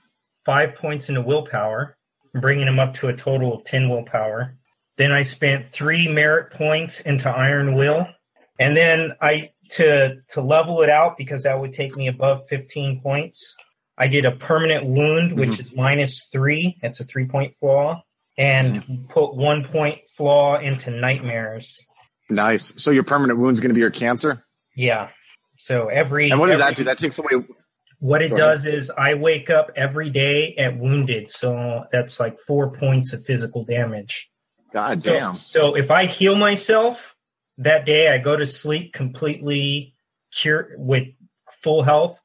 five points into willpower, bringing him up to a total of 10 willpower. Then I spent three merit points into Iron Will. And then I to to level it out because that would take me above 15 points. I did a permanent wound, which mm-hmm. is minus three. That's a three point flaw. and mm-hmm. put one point flaw into nightmares. Nice. So your permanent wound's going to be your cancer. Yeah. So every And what does every- that do? That takes away. What it does is I wake up every day at wounded, so that's like four points of physical damage. God So- damn. So, if I heal myself that day, I go to sleep completely cheer with full health.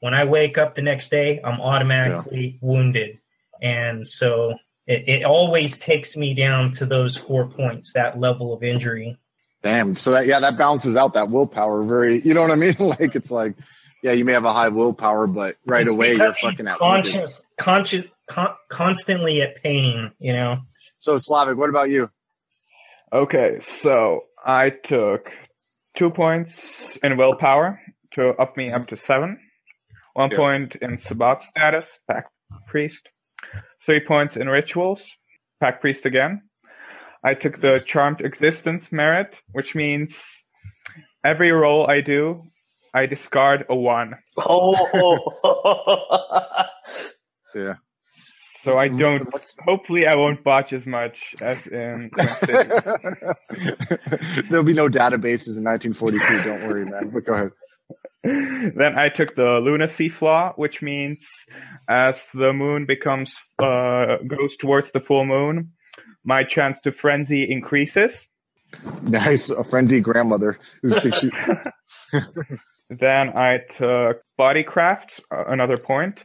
When I wake up the next day, I'm automatically wounded, and so it, it always takes me down to those four points, that level of injury. Damn. So that yeah, that balances out that willpower. Very. You know what I mean? like it's like, yeah, you may have a high willpower, but right It's away you're fucking out. wounded. conscious, conscious, con- constantly at pain. You know. So Slavic, what about you? Okay, so I took two points in willpower to up me up to seven, one Yeah. point in Sabbat status, Pack Priest, three points in rituals, Pack Priest again. I took the Charmed Existence merit, which means every roll I do, I discard a one. Oh, Yeah. So I don't. Hopefully, I won't botch as much as in There'll be no databases in 1942. Don't worry, man. But go ahead. then I took the lunacy flaw, which means as the moon becomes uh, goes towards the full moon, my chance to frenzy increases. Nice, a frenzy grandmother. who thinks she- Then I took bodycraft, uh, another point,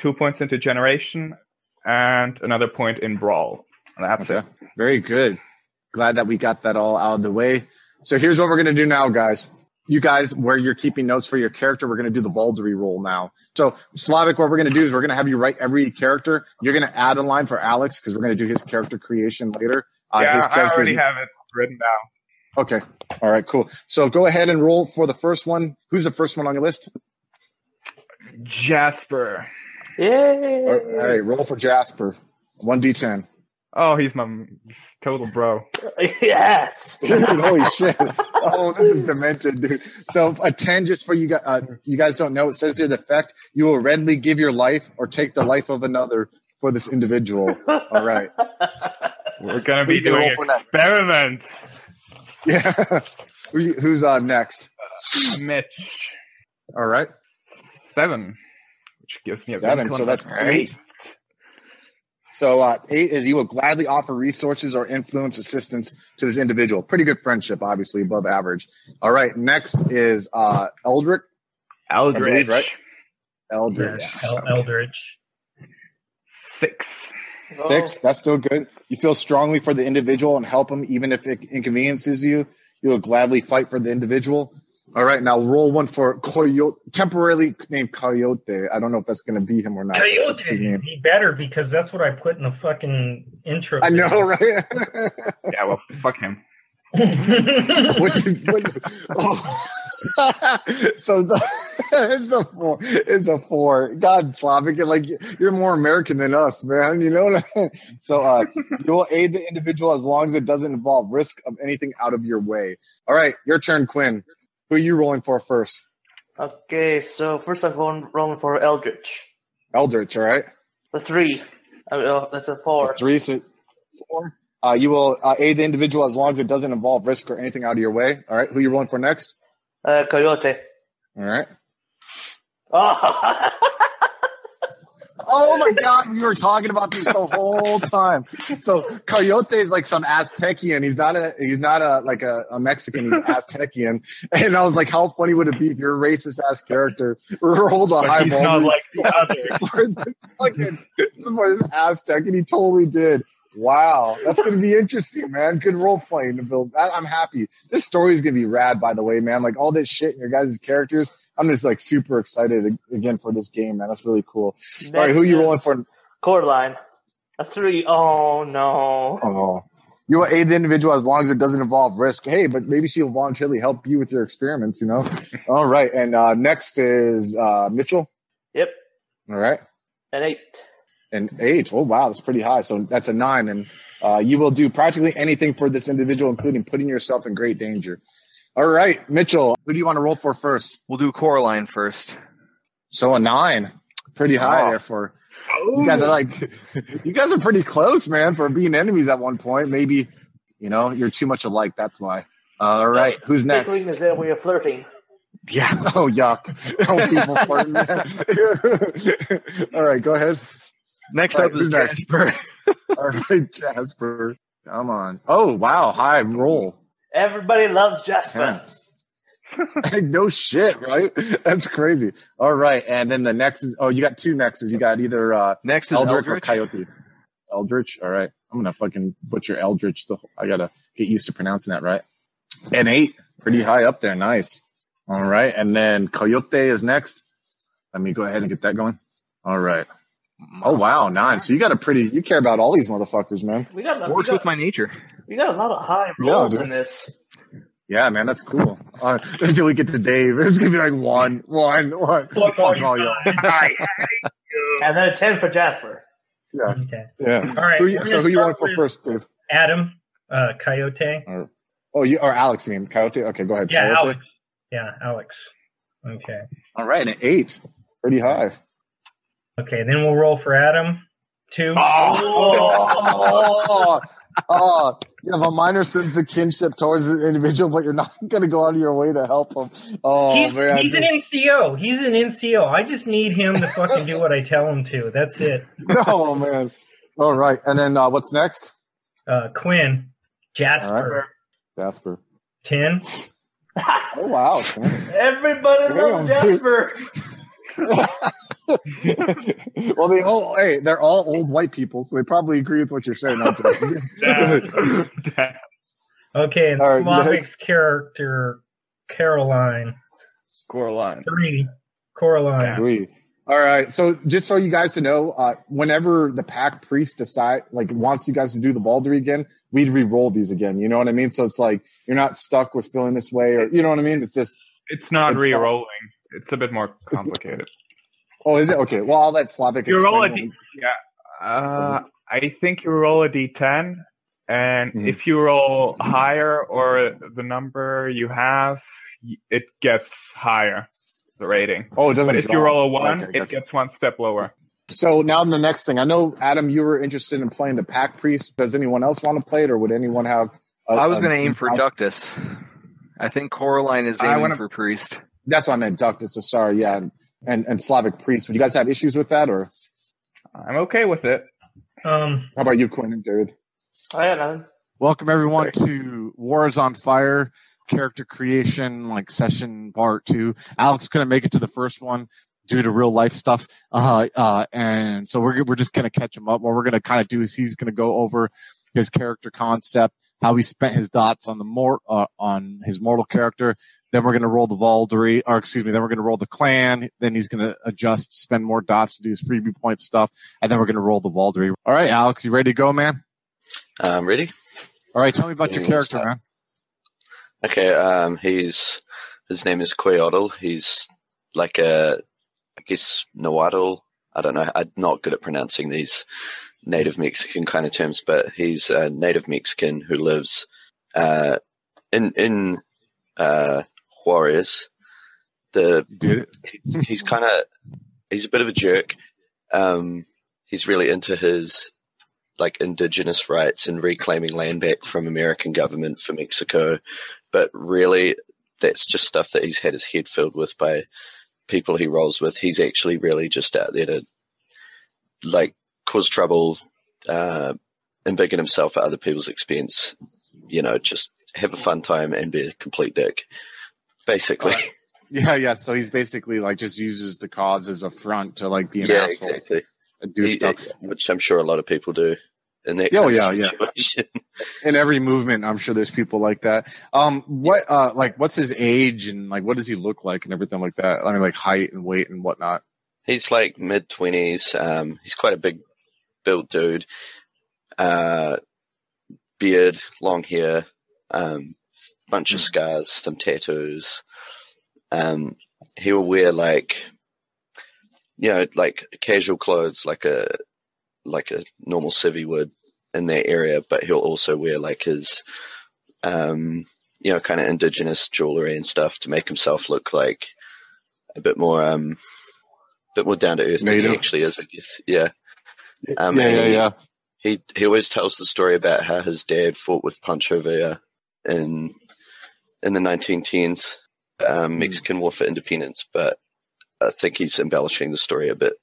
two points into generation, and another point in brawl. That's Okay. Very good. Glad that we got that all out of the way. So here's what we're going to do now, guys. You guys, where you're keeping notes for your character, we're going to do the Vaulderie roll now. So Slavic, what we're going to do is we're going to have you write every character. You're going to add a line for Alex because we're going to do his character creation later. Uh. Yeah, his I already have it written down. Okay. All right, cool. So go ahead and roll for the first one. Who's the first one on your list? Jasper. Yay! All right, roll for Jasper. 1d10. Oh, he's my total bro. Yes. Dude, holy shit! Oh, this is demented, dude. So a ten just for you guys. Uh, you guys don't know. It says here the fact you will readily give your life or take the life of another for this individual. All right. We're gonna So be doing roll experiments. Yeah. Who you- Who's uh, next? Mitch All right. seven, which gives me a Seven, so that's brain. eight. So uh, eight is you will gladly offer resources or influence assistance to this individual. Pretty good friendship, obviously above average. All right. Next is uh, Eldrick. Eldritch, believe, right? Eldritch. Yeah, El- Eldritch. six. Six, that's still good. You feel strongly for the individual and help them, even if it inconveniences you. You will gladly fight for the individual. All right, now roll one for Coyote, temporarily named Coyote. I don't know if that's going to be him or not. Coyote. Be better because that's what I put in the fucking intro. I know, right? Yeah, well, fuck him. what, you, what, oh. so the, it's a four. It's a four. God, Slavic, like you're more American than us, man. You know what I mean? So uh, you will aid the individual as long as it doesn't involve risk of anything out of your way. All right, your turn, Quinn. Who are you rolling for first? Okay, so first I'm going rolling for Eldritch. Eldritch, all right? The three. I mean, oh, that's a four. Three, so four. Uh, you will uh, aid the individual as long as it doesn't involve risk or anything out of your way. All right, who are you rolling for next? Uh, Coyote. All right. Oh. Oh my god, we were talking about this the whole time. So Coyote is like some Aztecian. He's not a he's not a like a, a Mexican, he's Aztecian. And I was like, how funny would it be if your racist ass character rolled a high He's ball not like the other. fucking this Aztec, and he totally did. Wow, that's gonna be interesting, man. Good role playing to build. I, I'm happy. This story is gonna be rad, by the way, man. Like all this shit and your guys' characters. I'm just like super excited again for this game, man. That's really cool. All right, who you rolling for? Coraline. A three. Oh no. Oh, you will aid the individual as long as it doesn't involve risk. Hey, but maybe she'll voluntarily help you with your experiments. You know. All right, and uh, next is uh, Mitchell. Yep. All right, An eight. And eight. Oh wow, that's pretty high. So that's a nine, and uh, you will do practically anything for this individual, including putting yourself in great danger. All right, Mitchell, who do you want to roll for first? We'll do Coraline first. So a nine, pretty high Oh. there for you guys are like, you guys are pretty close, man, for being enemies at one point. Maybe, you know, you're too much alike. That's why. Uh, all right, who's next? Bickering is that we are flirting. Yeah. Oh, yuck! Oh, people flirting. man. all right, go ahead. Next All up is next? Jasper. All right, Jasper. Come on. Oh, wow. High roll. Everybody loves Jasper. no shit, right? That's crazy. All right, and then the next is oh, you got two nexts. You got either uh, Next is Eldritch, or Coyote. Eldritch. All right, I'm gonna fucking butcher Eldritch. The I gotta get used to pronouncing that right. And eight, pretty high up there. Nice. All right, and then Coyote is next. Let me go ahead and get that going. All right. Oh wow, nine. So you got a pretty. You care about all these motherfuckers, man. We got, we, Works got, with my nature. we got a lot of high Yeah, rolls dude. in this. Yeah, man, that's cool. Uh, until we get to Dave, it's gonna be like one, one, one. Fuck Fuck all you all And then a 10 for Jasper. Yeah, Okay. yeah. All right. Who so who you want start to go first, Dave? Adam, uh, Coyote. Oh, you or Alex? You mean Coyote? Okay, go ahead. Yeah, Coyote. Alex. Yeah, Alex. Okay. All right, an eight, pretty high. Okay, then we'll roll for Adam. Two. Oh, oh, you have a minor sense of kinship towards the individual, but you're not going to go out of your way to help him. Oh he's, man, he's an NCO. He's an NCO. I just need him to fucking do what I tell him to. That's it. oh man. All right, and then uh, what's next? Uh, Quinn, Jasper, Jasper. 10. Oh wow. Everybody Damn, loves Jasper. well, they all hey, they're all old white people, so they probably agree with what you're saying. aren't they? Okay, and All right, Slavic's next. character, Caroline. Coraline. Three. Coraline. Three. All right. So just so you guys to know, uh, whenever the pack priest decide, like wants you guys to do the Vaulderie again, we'd re-roll these again. You know what I mean? So it's like you're not stuck with feeling this way, or you know what I mean? It's just, It's not It's- re-rolling. It's a bit more complicated. Oh, is it okay? Well, I'll let Slavic. You roll a explain d- yeah. Uh, I think you roll a d10, and Mhm. if you roll higher or the number you have, it gets higher the rating. Oh, it doesn't. But if you roll a one, Okay, it gotcha. gets one step lower. So now the next thing, I know Adam, you were interested in playing the pack priest. Does anyone else want to play it, or would anyone have? I I was going to aim for Ductus. I think Coraline is I aiming wanna- for Priest. That's what I meant, Ductus. So sorry, yeah, and, and and Slavic priests. Would you guys have issues with that, or I'm okay with it. Um, how about you, Quinn and David? I got nothing. Welcome everyone to Wars on Fire character creation like session part two. Alex couldn't make it to the first one due to real life stuff, uh, uh, and so we're we're just gonna catch him up. What we're gonna kind of do is he's gonna go over his character concept, how he spent his dots on the mort uh, on his mortal character. Then we're gonna roll the Vaulderie, or excuse me, then we're gonna roll the clan. Then he's gonna adjust, spend more dots to do his freebie point stuff, and then we're gonna roll the Vaulderie. All right, Alex, you ready to go, man? I'm ready? All right, tell me about your character, man. Okay. Um, he's his name is Queodal. He's like a, I guess Nahuatl. I don't know. I'm not good at pronouncing these native Mexican kind of terms, but he's a native Mexican who lives uh, in in uh, Juarez. The he's, he's kind of he's a bit of a jerk. Um, he's really into his like indigenous rights and reclaiming land back from American government for Mexico, but really that's just stuff that he's had his head filled with by people he rolls with. He's actually really just out there to like cause trouble, uh, embiggen himself at other people's expense. You know, just have a fun time and be a complete dick, basically. Yeah, yeah. So he's basically like just uses the cause as a front to like be an yeah, asshole exactly. and do He- stuff. which I'm sure a lot of people do in that Oh, yeah, yeah. In every movement, I'm sure there's people like that. Um, what, uh, like, what's his age and like, what does he look like and everything like that? I mean, like height and weight and whatnot. He's like mid twenties. Um, he's quite a big built dude. Uh, beard, long hair, um, bunch of scars, some tattoos. Um, he'll wear like, you know, like casual clothes, like a like a normal civvy would in that area, but he'll also wear like his, um, you know, kind of indigenous jewelry and stuff to make himself look like a bit more, um, a bit more down to earth than he actually is, I guess. Yeah. Um, yeah, yeah, he, yeah. he he always tells the story about how his dad fought with Pancho Villa in in the 1910s, um, Hmm. Mexican War for Independence. But I think he's embellishing the story a bit,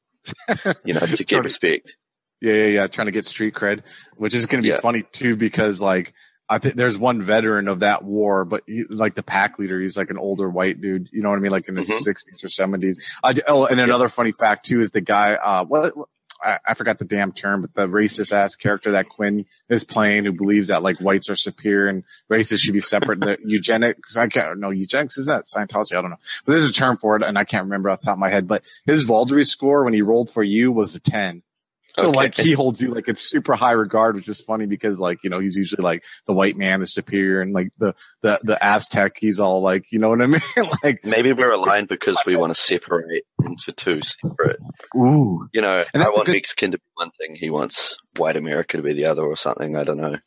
you know, to get respect. Yeah, yeah, yeah. Trying to get street cred, which is going to be Yeah. funny too, because like I think there's one veteran of that war, but he's like the pack leader. He's like an older white dude. You know what I mean? Like in his Mhm. 60s or 70s. I, oh, and another funny fact too is the guy. Uh, what? I, I forgot the damn term, but the racist ass character that Quinn is playing, who believes that like whites are superior and races should be separate. the eugenics, I can't know eugenics is that Scientology? I don't know, but there's a term for it, and I can't remember off the top of my head. But his Vaulderie score when he rolled for you was a ten. So Okay. like he holds you like it's super high regard, which is funny because like you know he's usually like the white man is superior and like the the the Aztec he's all like you know what I mean like Maybe we're aligned because we want to separate into two separate. ooh You know, I want good- Mexican to be one thing. He wants white America to be the other, or something. I don't know.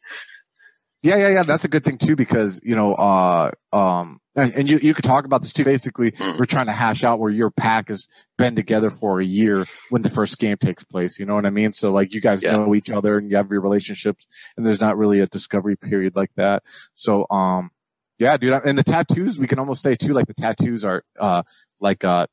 Yeah yeah yeah. That's a good thing too because you know uh um and, and you you could talk about this too. Basically Mm. we're trying to hash out where your pack has been together for a year when the first game takes place. You know what I mean? So like you guys Yeah. know each other and you have your relationships and there's not really a discovery period like that. So um yeah dude. And the tattoos we can almost say too like the tattoos are uh like uh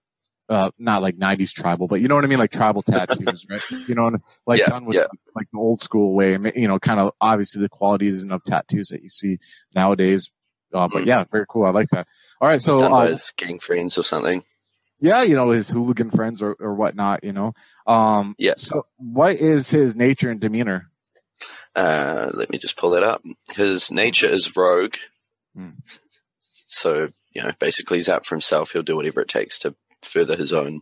uh, not like '90s tribal, but you know what I mean, like tribal tattoos, right? You know, like Yeah, done with yeah. like the old school way. You know, kind of obviously the quality isn't of tattoos that you see nowadays. Uh, but Mm. yeah, very cool. I like that. All right, so uh, his gang friends or something. yeah, you know his hooligan friends or or whatnot. You know, um, Yeah. So what is his nature and demeanor? Uh, let me just pull that up. His nature is rogue. Hmm. So, you know, basically he's out for himself. He'll do whatever it takes to further his own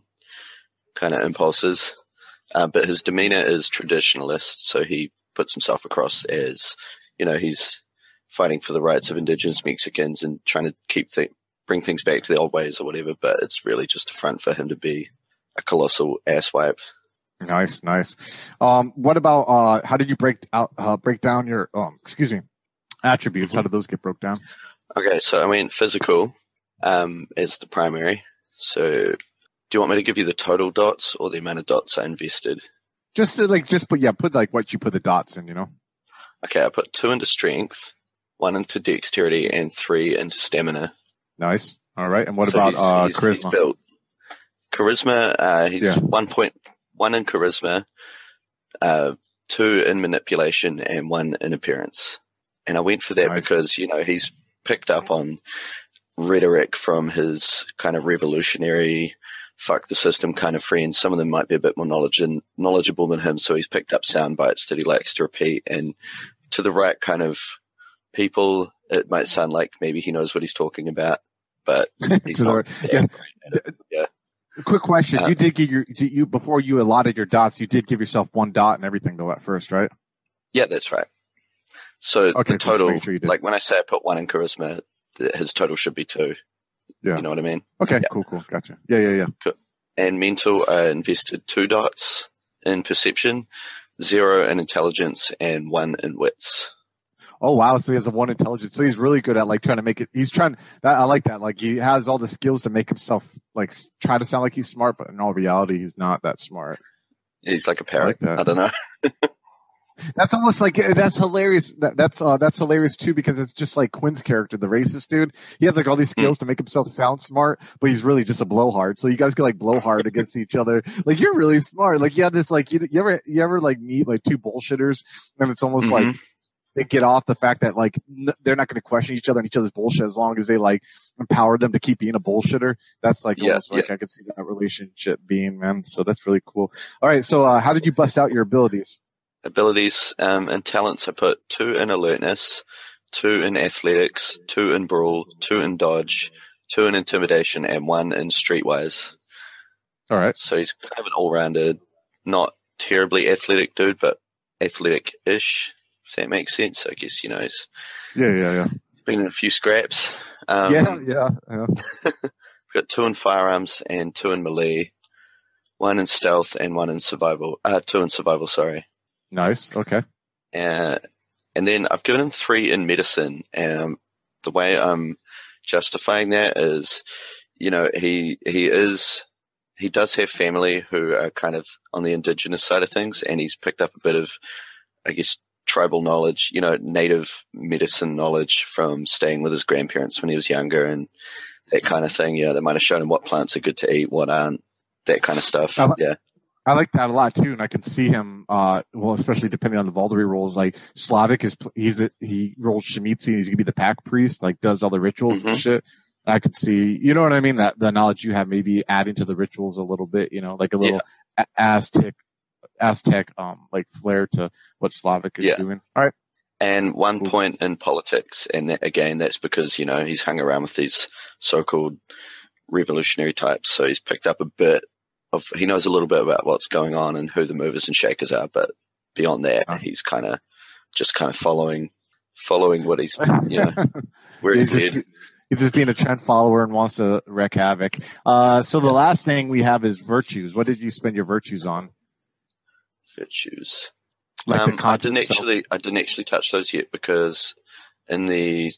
kind of impulses. Uh, but his demeanor is traditionalist. So he puts himself across as, you know, he's fighting for the rights of indigenous Mexicans and trying to keep th- bring things back to the old ways or whatever. But it's really just a front for him to be a colossal asswipe. Nice, nice. Um, what about uh, how did you break out uh, break down your um, excuse me, attributes? How did those get broke down? Okay, so I went physical um, as the primary. So, do you want me to give you the total dots or the amount of dots I invested? Just to, like, just put yeah, put like what you put the dots in. You know. Okay, I put two into strength, one into dexterity, and three into stamina. Nice. All right. And what So about he's- uh, he's- charisma? he's built. Charisma, uh, he's Yeah. one point one in charisma, uh, two in manipulation, and one in appearance. And I went for that Nice. because you know he's picked up on rhetoric from his kind of revolutionary, fuck the system kind of friends. Some of them might be a bit more knowledge and knowledgeable than him, so he's picked up sound bites that he likes to repeat. And to the right kind of people, it might sound like maybe he knows what he's talking about, but he's not. yeah. it. Quick question: Uh, You did give your you before you allotted your dots. You did give yourself one dot and everything though at first, right? Yeah, that's right. So Okay, the total, sure like when I say I put one in charisma, his total should be two. Yeah. You know what I mean? Okay, Yeah. cool, cool, gotcha. Yeah, yeah, yeah. And mental, I uh, invested two dots in perception, zero in intelligence, and one in wits. Oh wow, so he has a one intelligence. So he's really good at like trying to make it. He's trying. That, I like that. Like he has all the skills to make himself like try to sound like he's smart, but in all reality, he's not that smart. He's like a parrot. like. I don't know. That's almost like that's hilarious. That, that's uh, that's hilarious too because it's just like Quinn's character, the racist dude. He has like all these Hmm. skills to make himself sound smart, but he's really just a blowhard. So you guys can like blowhard against each other. Like you're really smart. Like you have this like you, you ever you ever like meet like two bullshitters and it's almost like Mhm. they get off the fact that like n- they're not going to question each other and each other's bullshit as long as they like empower them to keep being a bullshitter. That's like Yeah, almost like I could see that relationship being, man. So that's really cool. All right, so uh, how did you bust out your abilities? Abilities um, and talents, I put two in alertness, two in athletics, two in brawl, two in dodge, two in intimidation, and one in streetwise. All right. So he's kind of an all-rounded, not terribly athletic dude, but athletic-ish. If that makes sense, I guess you know he's Yeah, yeah, yeah. been in a few scraps. Um, yeah, yeah, yeah. got two in firearms and two in melee, one in stealth and one in survival. Uh, two in survival, sorry. Nice. Okay. Uh, and then I've given him three in medicine. And um, the way I'm justifying that is, you know, he he is he does have family who are kind of on the indigenous side of things, and he's picked up a bit of, I guess, tribal knowledge, you know, native medicine knowledge from staying with his grandparents when he was younger and that kind of thing. You know, they might have shown him what plants are good to eat, what aren't, that kind of stuff. I li- yeah. I like that a lot too, and I can see him. Uh, well, especially depending on the Vaulderie roles, like Slavic is he's a, he rolls Tzimisce, and he's gonna be the pack priest, like does all the rituals and Mhm. shit. I could see, you know what I mean? That the knowledge you have, maybe adding to the rituals a little bit, you know, like a little A- Aztec, Aztec, um, like flair to what Slavic is Yeah. doing. All right, And one Cool. point in politics, and that, again, that's because you know he's hung around with these so-called revolutionary types, so he's picked up a bit of. He knows a little bit about what's going on and who the movers and shakers are, but beyond that, Oh. he's kind of just kind of following, following what he's, you know, where he's he's just, he's just being a trend follower and wants to wreak havoc. Uh, so the last thing we have is virtues. What did you spend your virtues on? Virtues. Like um, I didn't actually, I didn't actually touch those yet because in the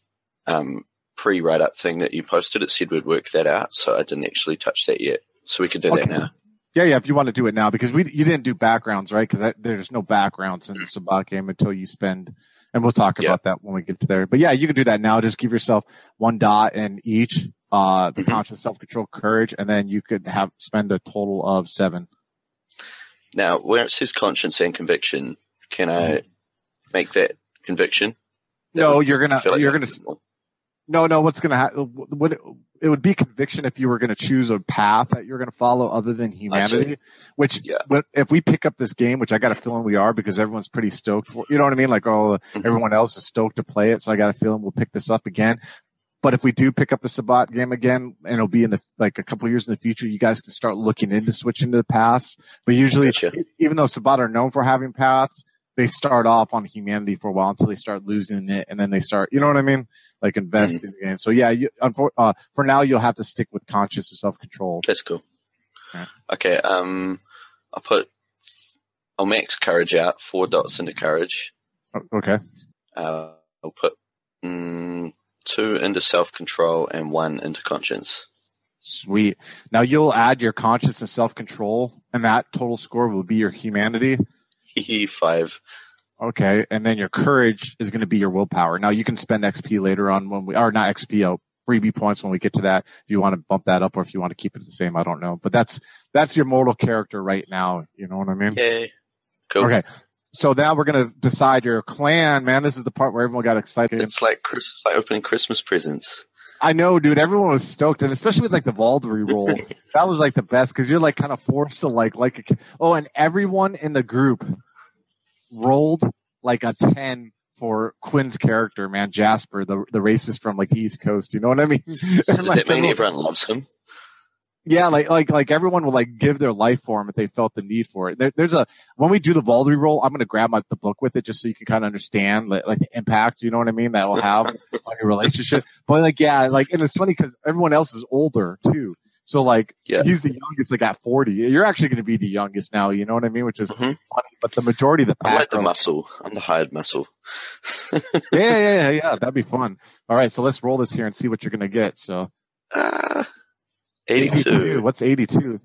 um, pre-write-up thing that you posted, it said we'd work that out, so I didn't actually touch that yet. So we could do that now. Yeah, yeah. If you want to do it now, because we you didn't do backgrounds, right? Because there's no backgrounds in the Sabbat game until you spend, and we'll talk Yeah. about that when we get to there. But yeah, you can do that now. Just give yourself one dot in each, uh, the Mhm. conscious, self control, courage, and then you could have spend a total of seven. Now, where it says conscience and conviction, can I make that conviction? That No, you're gonna like you're gonna no no. What's gonna happen? What it, would be conviction if you were gonna choose a path that you're gonna follow other than humanity. Which Yeah. but if we pick up this game, which I got a feeling we are because everyone's pretty stoked for, you know what I mean? Like, oh, Mhm. everyone else is stoked to play it. So I got a feeling we'll pick this up again. But if we do pick up the Sabbat game again, and it'll be in the like a couple years in the future, you guys can start looking into switching to the paths. But usually, Gotcha. even though Sabbat are known for having paths, they start off on humanity for a while until they start losing it, and then they start, you know what I mean? Like invest in the game. So yeah, you, uh, for now, you'll have to stick with conscious and self control. That's cool. Yeah. Okay, um, I'll put, I'll max courage out, four dots into courage. Okay. Uh, I'll put mm, two into self control and one into conscience. Sweet. Now you'll add your conscious and self control, and that total score will be your humanity. Five. Okay, and then your courage is going to be your willpower. Now you can spend XP later on when we, are not XP, uh, freebie points when we get to that. If you want to bump that up or if you want to keep it the same, I don't know. But that's that's your mortal character right now. You know what I mean? Yay. Cool. Okay. So now we're going to decide your clan, man. This is the part where everyone got excited. It's like Chris, like opening Christmas presents. I know, dude. Everyone was stoked, and especially with like the Vaulderie roll, that was like the best because you're like kind of forced to like like. A, oh, and everyone in the group rolled like a ten for Quinn's character, man, Jasper, the the racist from like the East Coast. You know what I mean? Like, that mean everyone- everyone loves him? yeah, like like like everyone will like give their life for him if they felt the need for it. There, there's a when we do the Vaulderie roll, I'm gonna grab my, the book with it just so you can kind of understand like, like the impact. You know what I mean? That will have on your relationship. But like yeah, like and it's funny because everyone else is older too. So like Yeah. he's the youngest, like at 40. You're actually going to be the youngest now. You know what I mean? Which is Mhm. funny. But the majority of the I'm like the muscle. I'm the hired muscle. yeah, yeah, yeah, yeah. That'd be fun. All right, so let's roll this here and see what you're going to get. So Ah, 82. What's 82?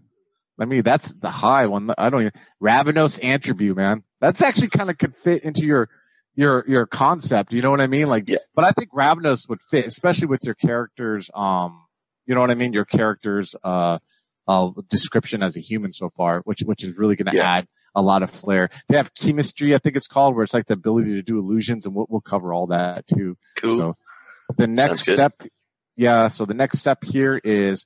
Let me, that's the high one. I don't even, Ravnos Antitribu, man. That's actually kind of could fit into your, your, your concept. You know what I mean? Like, Yeah. but I think Ravenous would fit, especially with your characters. Um, you know what I mean? Your characters, uh, uh, description as a human so far, which, which is really going to Yeah. add a lot of flair. They have Chimerstry, I think it's called, where it's like the ability to do illusions and we'll, we'll cover all that too. Cool. So the next step, yeah. So the next step here is,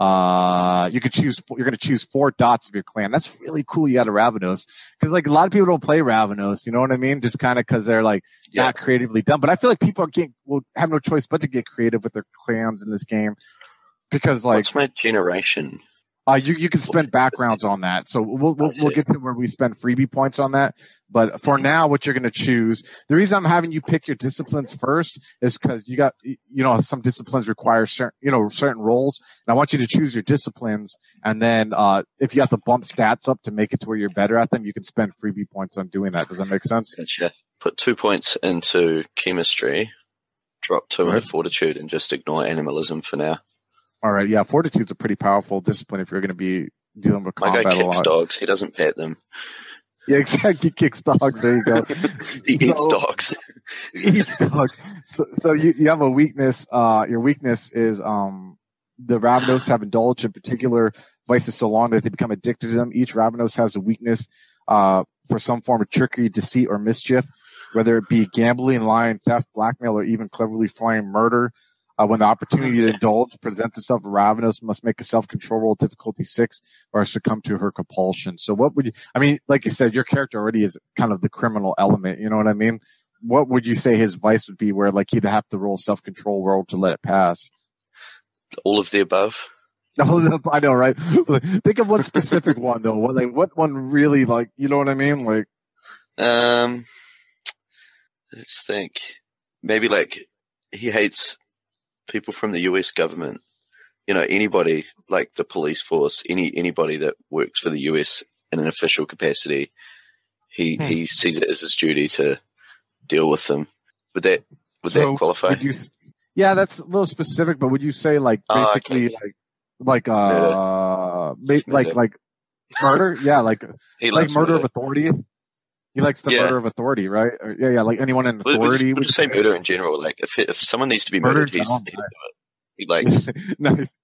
uh, you could choose. You're going to choose four dots of your clan. That's really cool. You got a Ravnos because like a lot of people don't play Ravnos. You know what I mean? Just kind of because they're like Yeah. not creatively done. But I feel like people are getting will have no choice but to get creative with their clans in this game because like What's my generation? Uh, you you can spend backgrounds on that. So we'll we'll, we'll get to where we spend freebie points on that. But for now, what you're going to choose, the reason I'm having you pick your disciplines first is because you got you know some disciplines require certain you know certain roles, and I want you to choose your disciplines, and then uh, if you have to bump stats up to make it to where you're better at them, you can spend freebie points on doing that. Does that make sense? Gotcha. Put two points into Chimerstry, drop two Right. into fortitude, and just ignore animalism for now. All right, yeah, fortitude's a pretty powerful discipline if you're going to be dealing with combat My guy kicks dogs. He doesn't pet them. Yeah, exactly. He Kicks dogs. There you go. He eats So- dogs. eats dog. So, so you, you have a weakness. Uh, your weakness is um, the Ravnos have indulged in particular vices so long that they become addicted to them. Each Ravnos has a weakness uh, for some form of trickery, deceit, or mischief, whether it be gambling, lying, theft, blackmail, or even cleverly flying murder. Uh, when the opportunity to indulge presents itself, Ravnos must make a self-control roll difficulty six or succumb to her compulsion. So what would you, I mean, like you said, your character already is kind of the criminal element. You know what I mean? what would you say his vice would be where like he'd have to roll self control roll to let it pass? All of the above. I know, right? Think of one specific one though. What like what one really like? You know what I mean? Like Um, let's think. Maybe like he hates people from the U.S. government. You know, anybody like the police force, any anybody that works for the U.S. in an official capacity, he Hmm. he sees it as his duty to deal with them. Would that would So, that qualify? would you? Yeah, that's a little specific, but would you say like Oh, okay. basically like like uh ma- like Murder. like murder? Yeah, like like likes murder of authority. He likes the Yeah. murder of authority, right? Or- yeah, yeah, like anyone in We'll, we'll authority. just, we'll would just you say murder in general. Like if if someone needs to be Murder murdered, he's, he, nice. he likes. nice.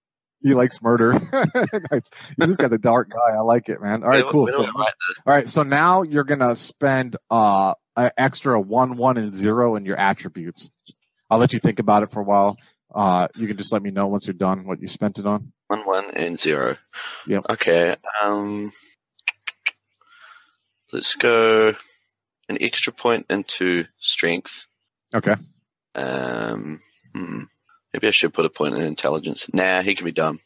He likes murder. nice. This guy's a dark guy. I like it, man. All right, cool. So, do I write this? all right, so now you're gonna spend uh an extra one, one, and zero in your attributes. I'll let you think about it for a while. Uh, you can just let me know once you're done what you spent it on. One, one, and zero. Yep. Okay. Um, let's go an extra point into strength. Okay. Um, hmm. Maybe I should put a point in intelligence. Nah, he can be dumb.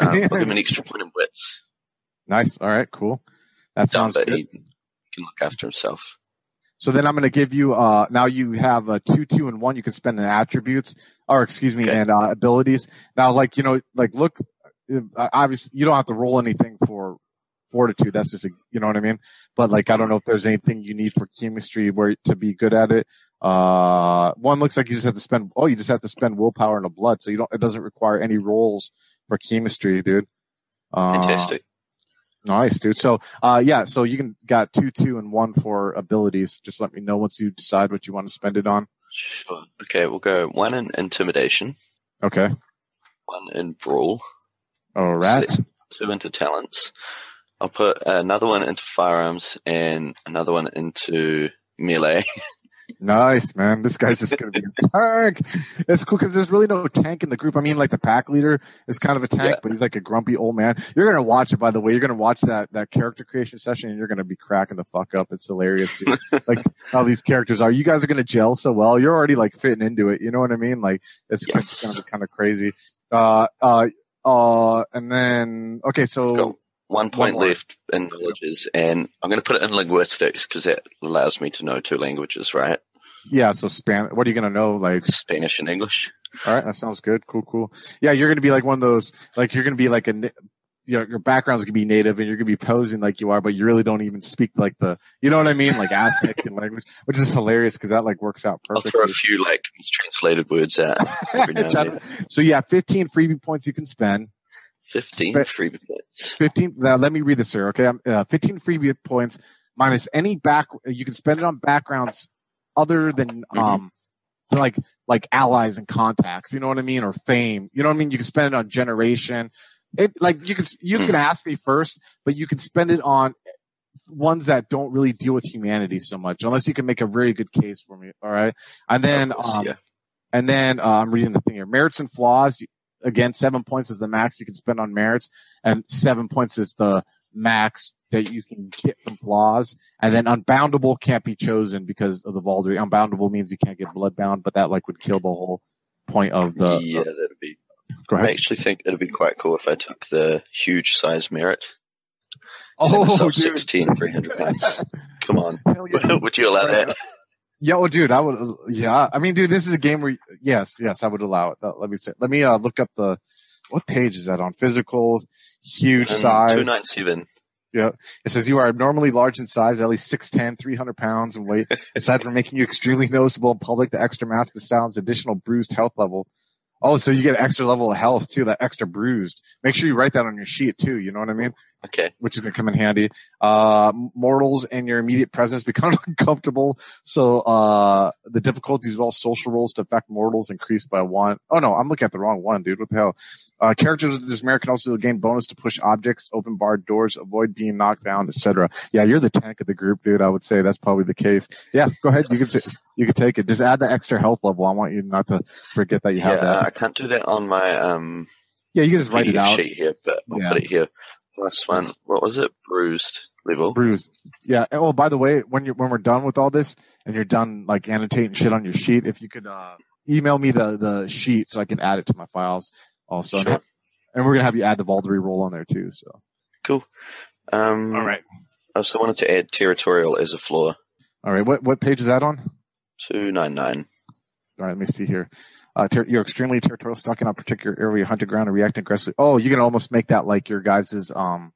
Um, I'll give him an extra point in wits. Nice. All right, cool. That Dumb, sounds good. he, he can look after himself. So then I'm going to give you, uh, now you have a two, two, and one. You can spend in attributes, or excuse me, Okay. and uh, abilities. Now, like, you know, like, look, uh, obviously, you don't have to roll anything for fortitude. That's just, a, you know what I mean? But, like, I don't know if there's anything you need for Chimerstry where to be good at it. Uh, one looks like you just have to spend, oh, you just have to spend willpower and a blood. So you don't, it doesn't require any rolls for Chimerstry, dude. Uh, Fantastic. Nice, dude. So, uh, yeah, so you can got two, two, and one for abilities. Just let me know once you decide what you want to spend it on. Sure. Okay, we'll go one in intimidation, Okay. one in brawl, All right. so two into talents. I'll put another one into firearms and another one into melee. Nice, man. This guy's just going to be a tank. It's cool because there's really no tank in the group. I mean, like the pack leader is kind of a tank, Yeah. but he's like a grumpy old man. You're going to watch it, by the way. You're going to watch that, that character creation session and you're going to be cracking the fuck up. It's hilarious. dude. like how these characters are. You guys are going to gel so well. You're already like fitting into it. You know what I mean? Like it's Yes. to be kind of crazy. Uh, uh, uh, and then, okay, so. One point left in knowledges, and I'm going to put it in linguistics because that allows me to know two languages, right? Yeah, so span. What are you gonna know? Like, Spanish and English. all right, that sounds good. Cool, cool. Yeah, you're gonna be like one of those. Like, you're gonna be like a. You know, your background's gonna be native, and you're gonna be posing like you are, but you really don't even speak like the. You know what I mean? Like Aztec language, which is hilarious because that like works out I'll throw a few like translated words out every now and then. so yeah, 15 freebie points you can spend. Fifteen But- free points. 15 now let me read this here okay uh, 15 freebie points minus any back you can spend it on backgrounds other than Mhm. um like like allies and contacts you know what i mean or fame you know what i mean you can spend it on generation it like you can you can ask me first but you can spend it on ones that don't really deal with humanity so much unless you can make a very good case for me all right and then course, um yeah. and then uh, I'm reading the thing here. Merits and flaws. Again, seven points is the max you can spend on merits, and seven points is the max that you can get from flaws. And then unboundable can't be chosen because of the Vaulderie. Unboundable means you can't get bloodbound, but that like would kill the whole point of the. yeah, that'd be. Go I actually think it'd be quite cool if I took the huge size merit. Oh, myself 16, 300 pounds. Come on. Yeah. Would you allow that? Yeah, well, dude, I would. Yeah, I mean, dude, this is a game where yes, yes, I would allow it. Uh, Let me say, let me uh, look up the what page is that on? Physical, huge size. 297. It says you are abnormally large in size, at least 6'10", 300 pounds in weight. Aside from making you extremely noticeable in public, the extra mass bestows additional bruised health level. Oh, so you get an extra level of health too, that extra bruised. Make sure you write that on your sheet too, you know what I mean? Okay. Which is going to come in handy. Uh, mortals in your immediate presence become uncomfortable. So, uh, the difficulties of all social roles to affect mortals increased by one. Oh no, I'm looking at the wrong one, dude. What the hell? Uh, characters with this merit can also gain bonus to push objects, open barred doors, avoid being knocked down, etc. Yeah, you're the tank of the group, dude. I would say that's probably the case. Yeah, go ahead. You can, t- you can take it. Just add the extra health level. I want you not to forget that you have Yeah, that. I can't do that on my um Yeah, you can just write it out. sheet here, but I'll Yeah. put it here. Last one. What was it? Bruised level. bruised. Yeah. Oh, by the way, when you when we're done with all this and you're done like annotating shit on your sheet, if you could uh, email me the the sheet so I can add it to my files also. Sure. And we're gonna have you add the Vaulderie roll on there too. So. Cool. Um, All right. I also wanted to add territorial as a flaw. All right. What what page is that on? Two nine nine. All right. Let me see here. Uh, ter- you're extremely territorial, stuck in a particular area, hunting ground, and reacting aggressively. Oh, you can almost make that like your guys's um.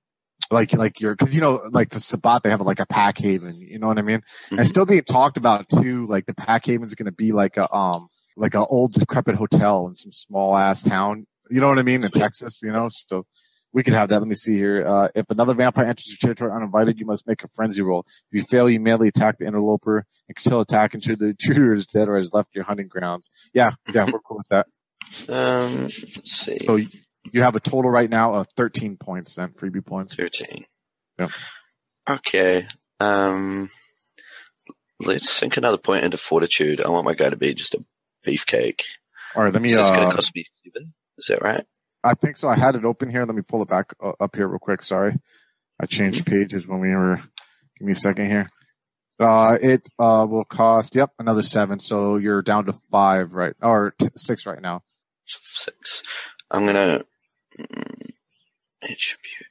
Like, like your, cause you know, like the Sabbat, they have like a pack haven, you know what I mean? And Mhm. still being talked about too, like the pack haven is going to be like a, um, like a old decrepit hotel in some small ass town. You know what I mean? In Texas, you know, so we could have that. Let me see here. Uh, if another vampire enters your territory uninvited, you must make a frenzy roll. If you fail, you merely attack the interloper and still attack until the intruder is dead or has left your hunting grounds. Yeah, yeah, we're cool with that. Um, let's see. So you have a total right now of 13 points then, freebie points. Thirteen. Yep. Okay. Um, let's sink another point into fortitude. I want my guy to be just a beefcake. All right, let me, So it's going uh, to cost me seven. Is that right? I think so. I had it open here. Let me pull it back uh, up here real quick. Sorry. I changed pages when we were, give me a second here. Uh, it, uh, will cost, yep, another seven. So you're down to five, right? Or t- six right now. Six. I'm gonna mm, attribute.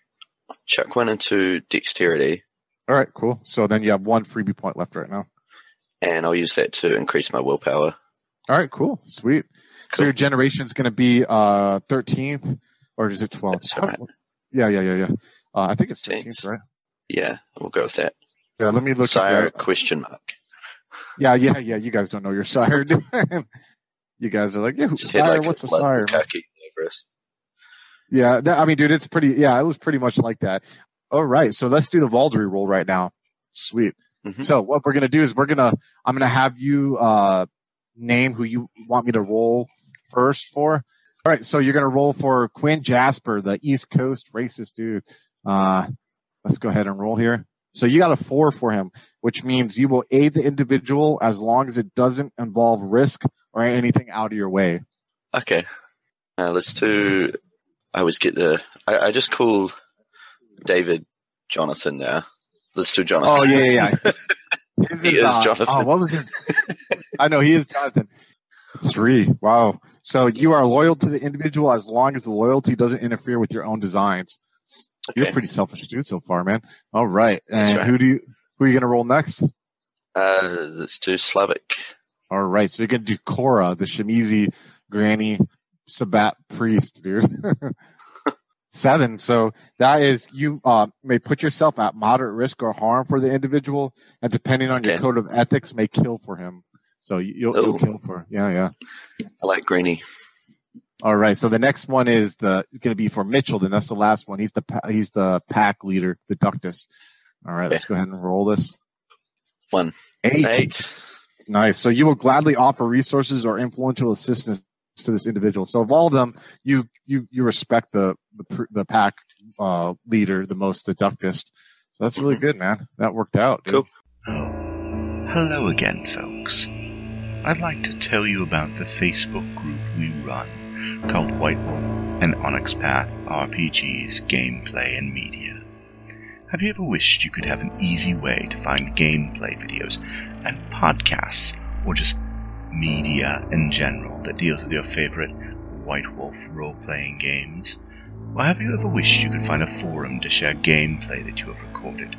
Chuck one into dexterity, All right, cool. So then you have one freebie point left right now. and I'll use that to increase my willpower. All right, cool. Sweet. So your generation is going to be, uh, 13th or is it 12th? That's all right. Yeah, yeah, yeah, yeah. Uh, I think it's 13th, Thanks. right? Yeah, we'll go with that. Yeah, let me look Sire that. question mark. Yeah, yeah, yeah. You guys don't know your sire. you guys are like, yeah, Just sire? like, What's a blood sire? Yeah, that, I mean, dude, it's pretty. Yeah, it was pretty much like that. All right, so let's do the Vaulderie roll right now. Sweet. Mhm. So what we're gonna do is we're gonna I'm gonna have you uh name who you want me to roll first for. All right, so you're gonna roll for Quinn Jasper, the East Coast racist dude. Uh, let's go ahead and roll here. So you got a four for him, which means you will aid the individual as long as it doesn't involve risk or anything out of your way. Okay. Uh, let's do. I always get the. I, I just call David Jonathan now. Let's do Jonathan. Oh yeah, yeah. yeah. He is Jonathan. Oh, what was his? I know he is Jonathan. Three. Wow. So you are loyal to the individual as long as the loyalty doesn't interfere with your own designs. You're a pretty selfish dude so far, man. All right. And right. who do you? Who are you gonna roll next? Uh, let's do Slavic. All right. So you're gonna do Cora, the Tzimisce granny Sabbat priest, dude. Seven. So that is you uh, may put yourself at moderate risk or harm for the individual, and depending on your code of ethics, may kill for him. So you- you'll, you'll kill for yeah yeah. I like Greeny. All right. So the next one is the is going to be for Mitchell. Then that's the last one. He's the he's the pack leader, the Ductus. All right. Let's go ahead and roll this. One. Eight. Eight. Nice. So you will gladly offer resources or influential assistance to this individual. So of all of them, you you you respect the the, the pack uh, leader the most, the Ductist. So that's really good, man. That worked out. dude. Cool. Oh, hello again, folks. I'd like to tell you about the Facebook group we run called White Wolf and Onyx Path RPGs Gameplay and Media. Have you ever wished you could have an easy way to find gameplay videos and podcasts, or just media in general that deals with your favorite White Wolf role playing games? Or have you ever wished you could find a forum to share gameplay that you have recorded?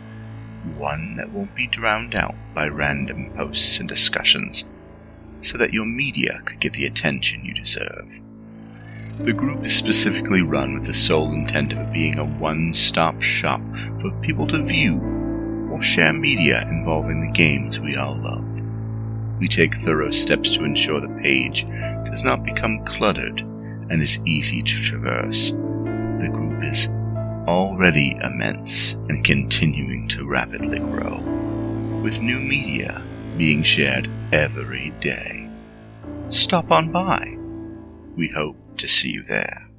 One that won't be drowned out by random posts and discussions, so that your media could get the attention you deserve. The group is specifically run with the sole intent of being a one stop shop for people to view or share media involving the games we all love. We take thorough steps to ensure the page does not become cluttered and is easy to traverse. The group is already immense and continuing to rapidly grow, with new media being shared every day. Stop on by. We hope to see you there.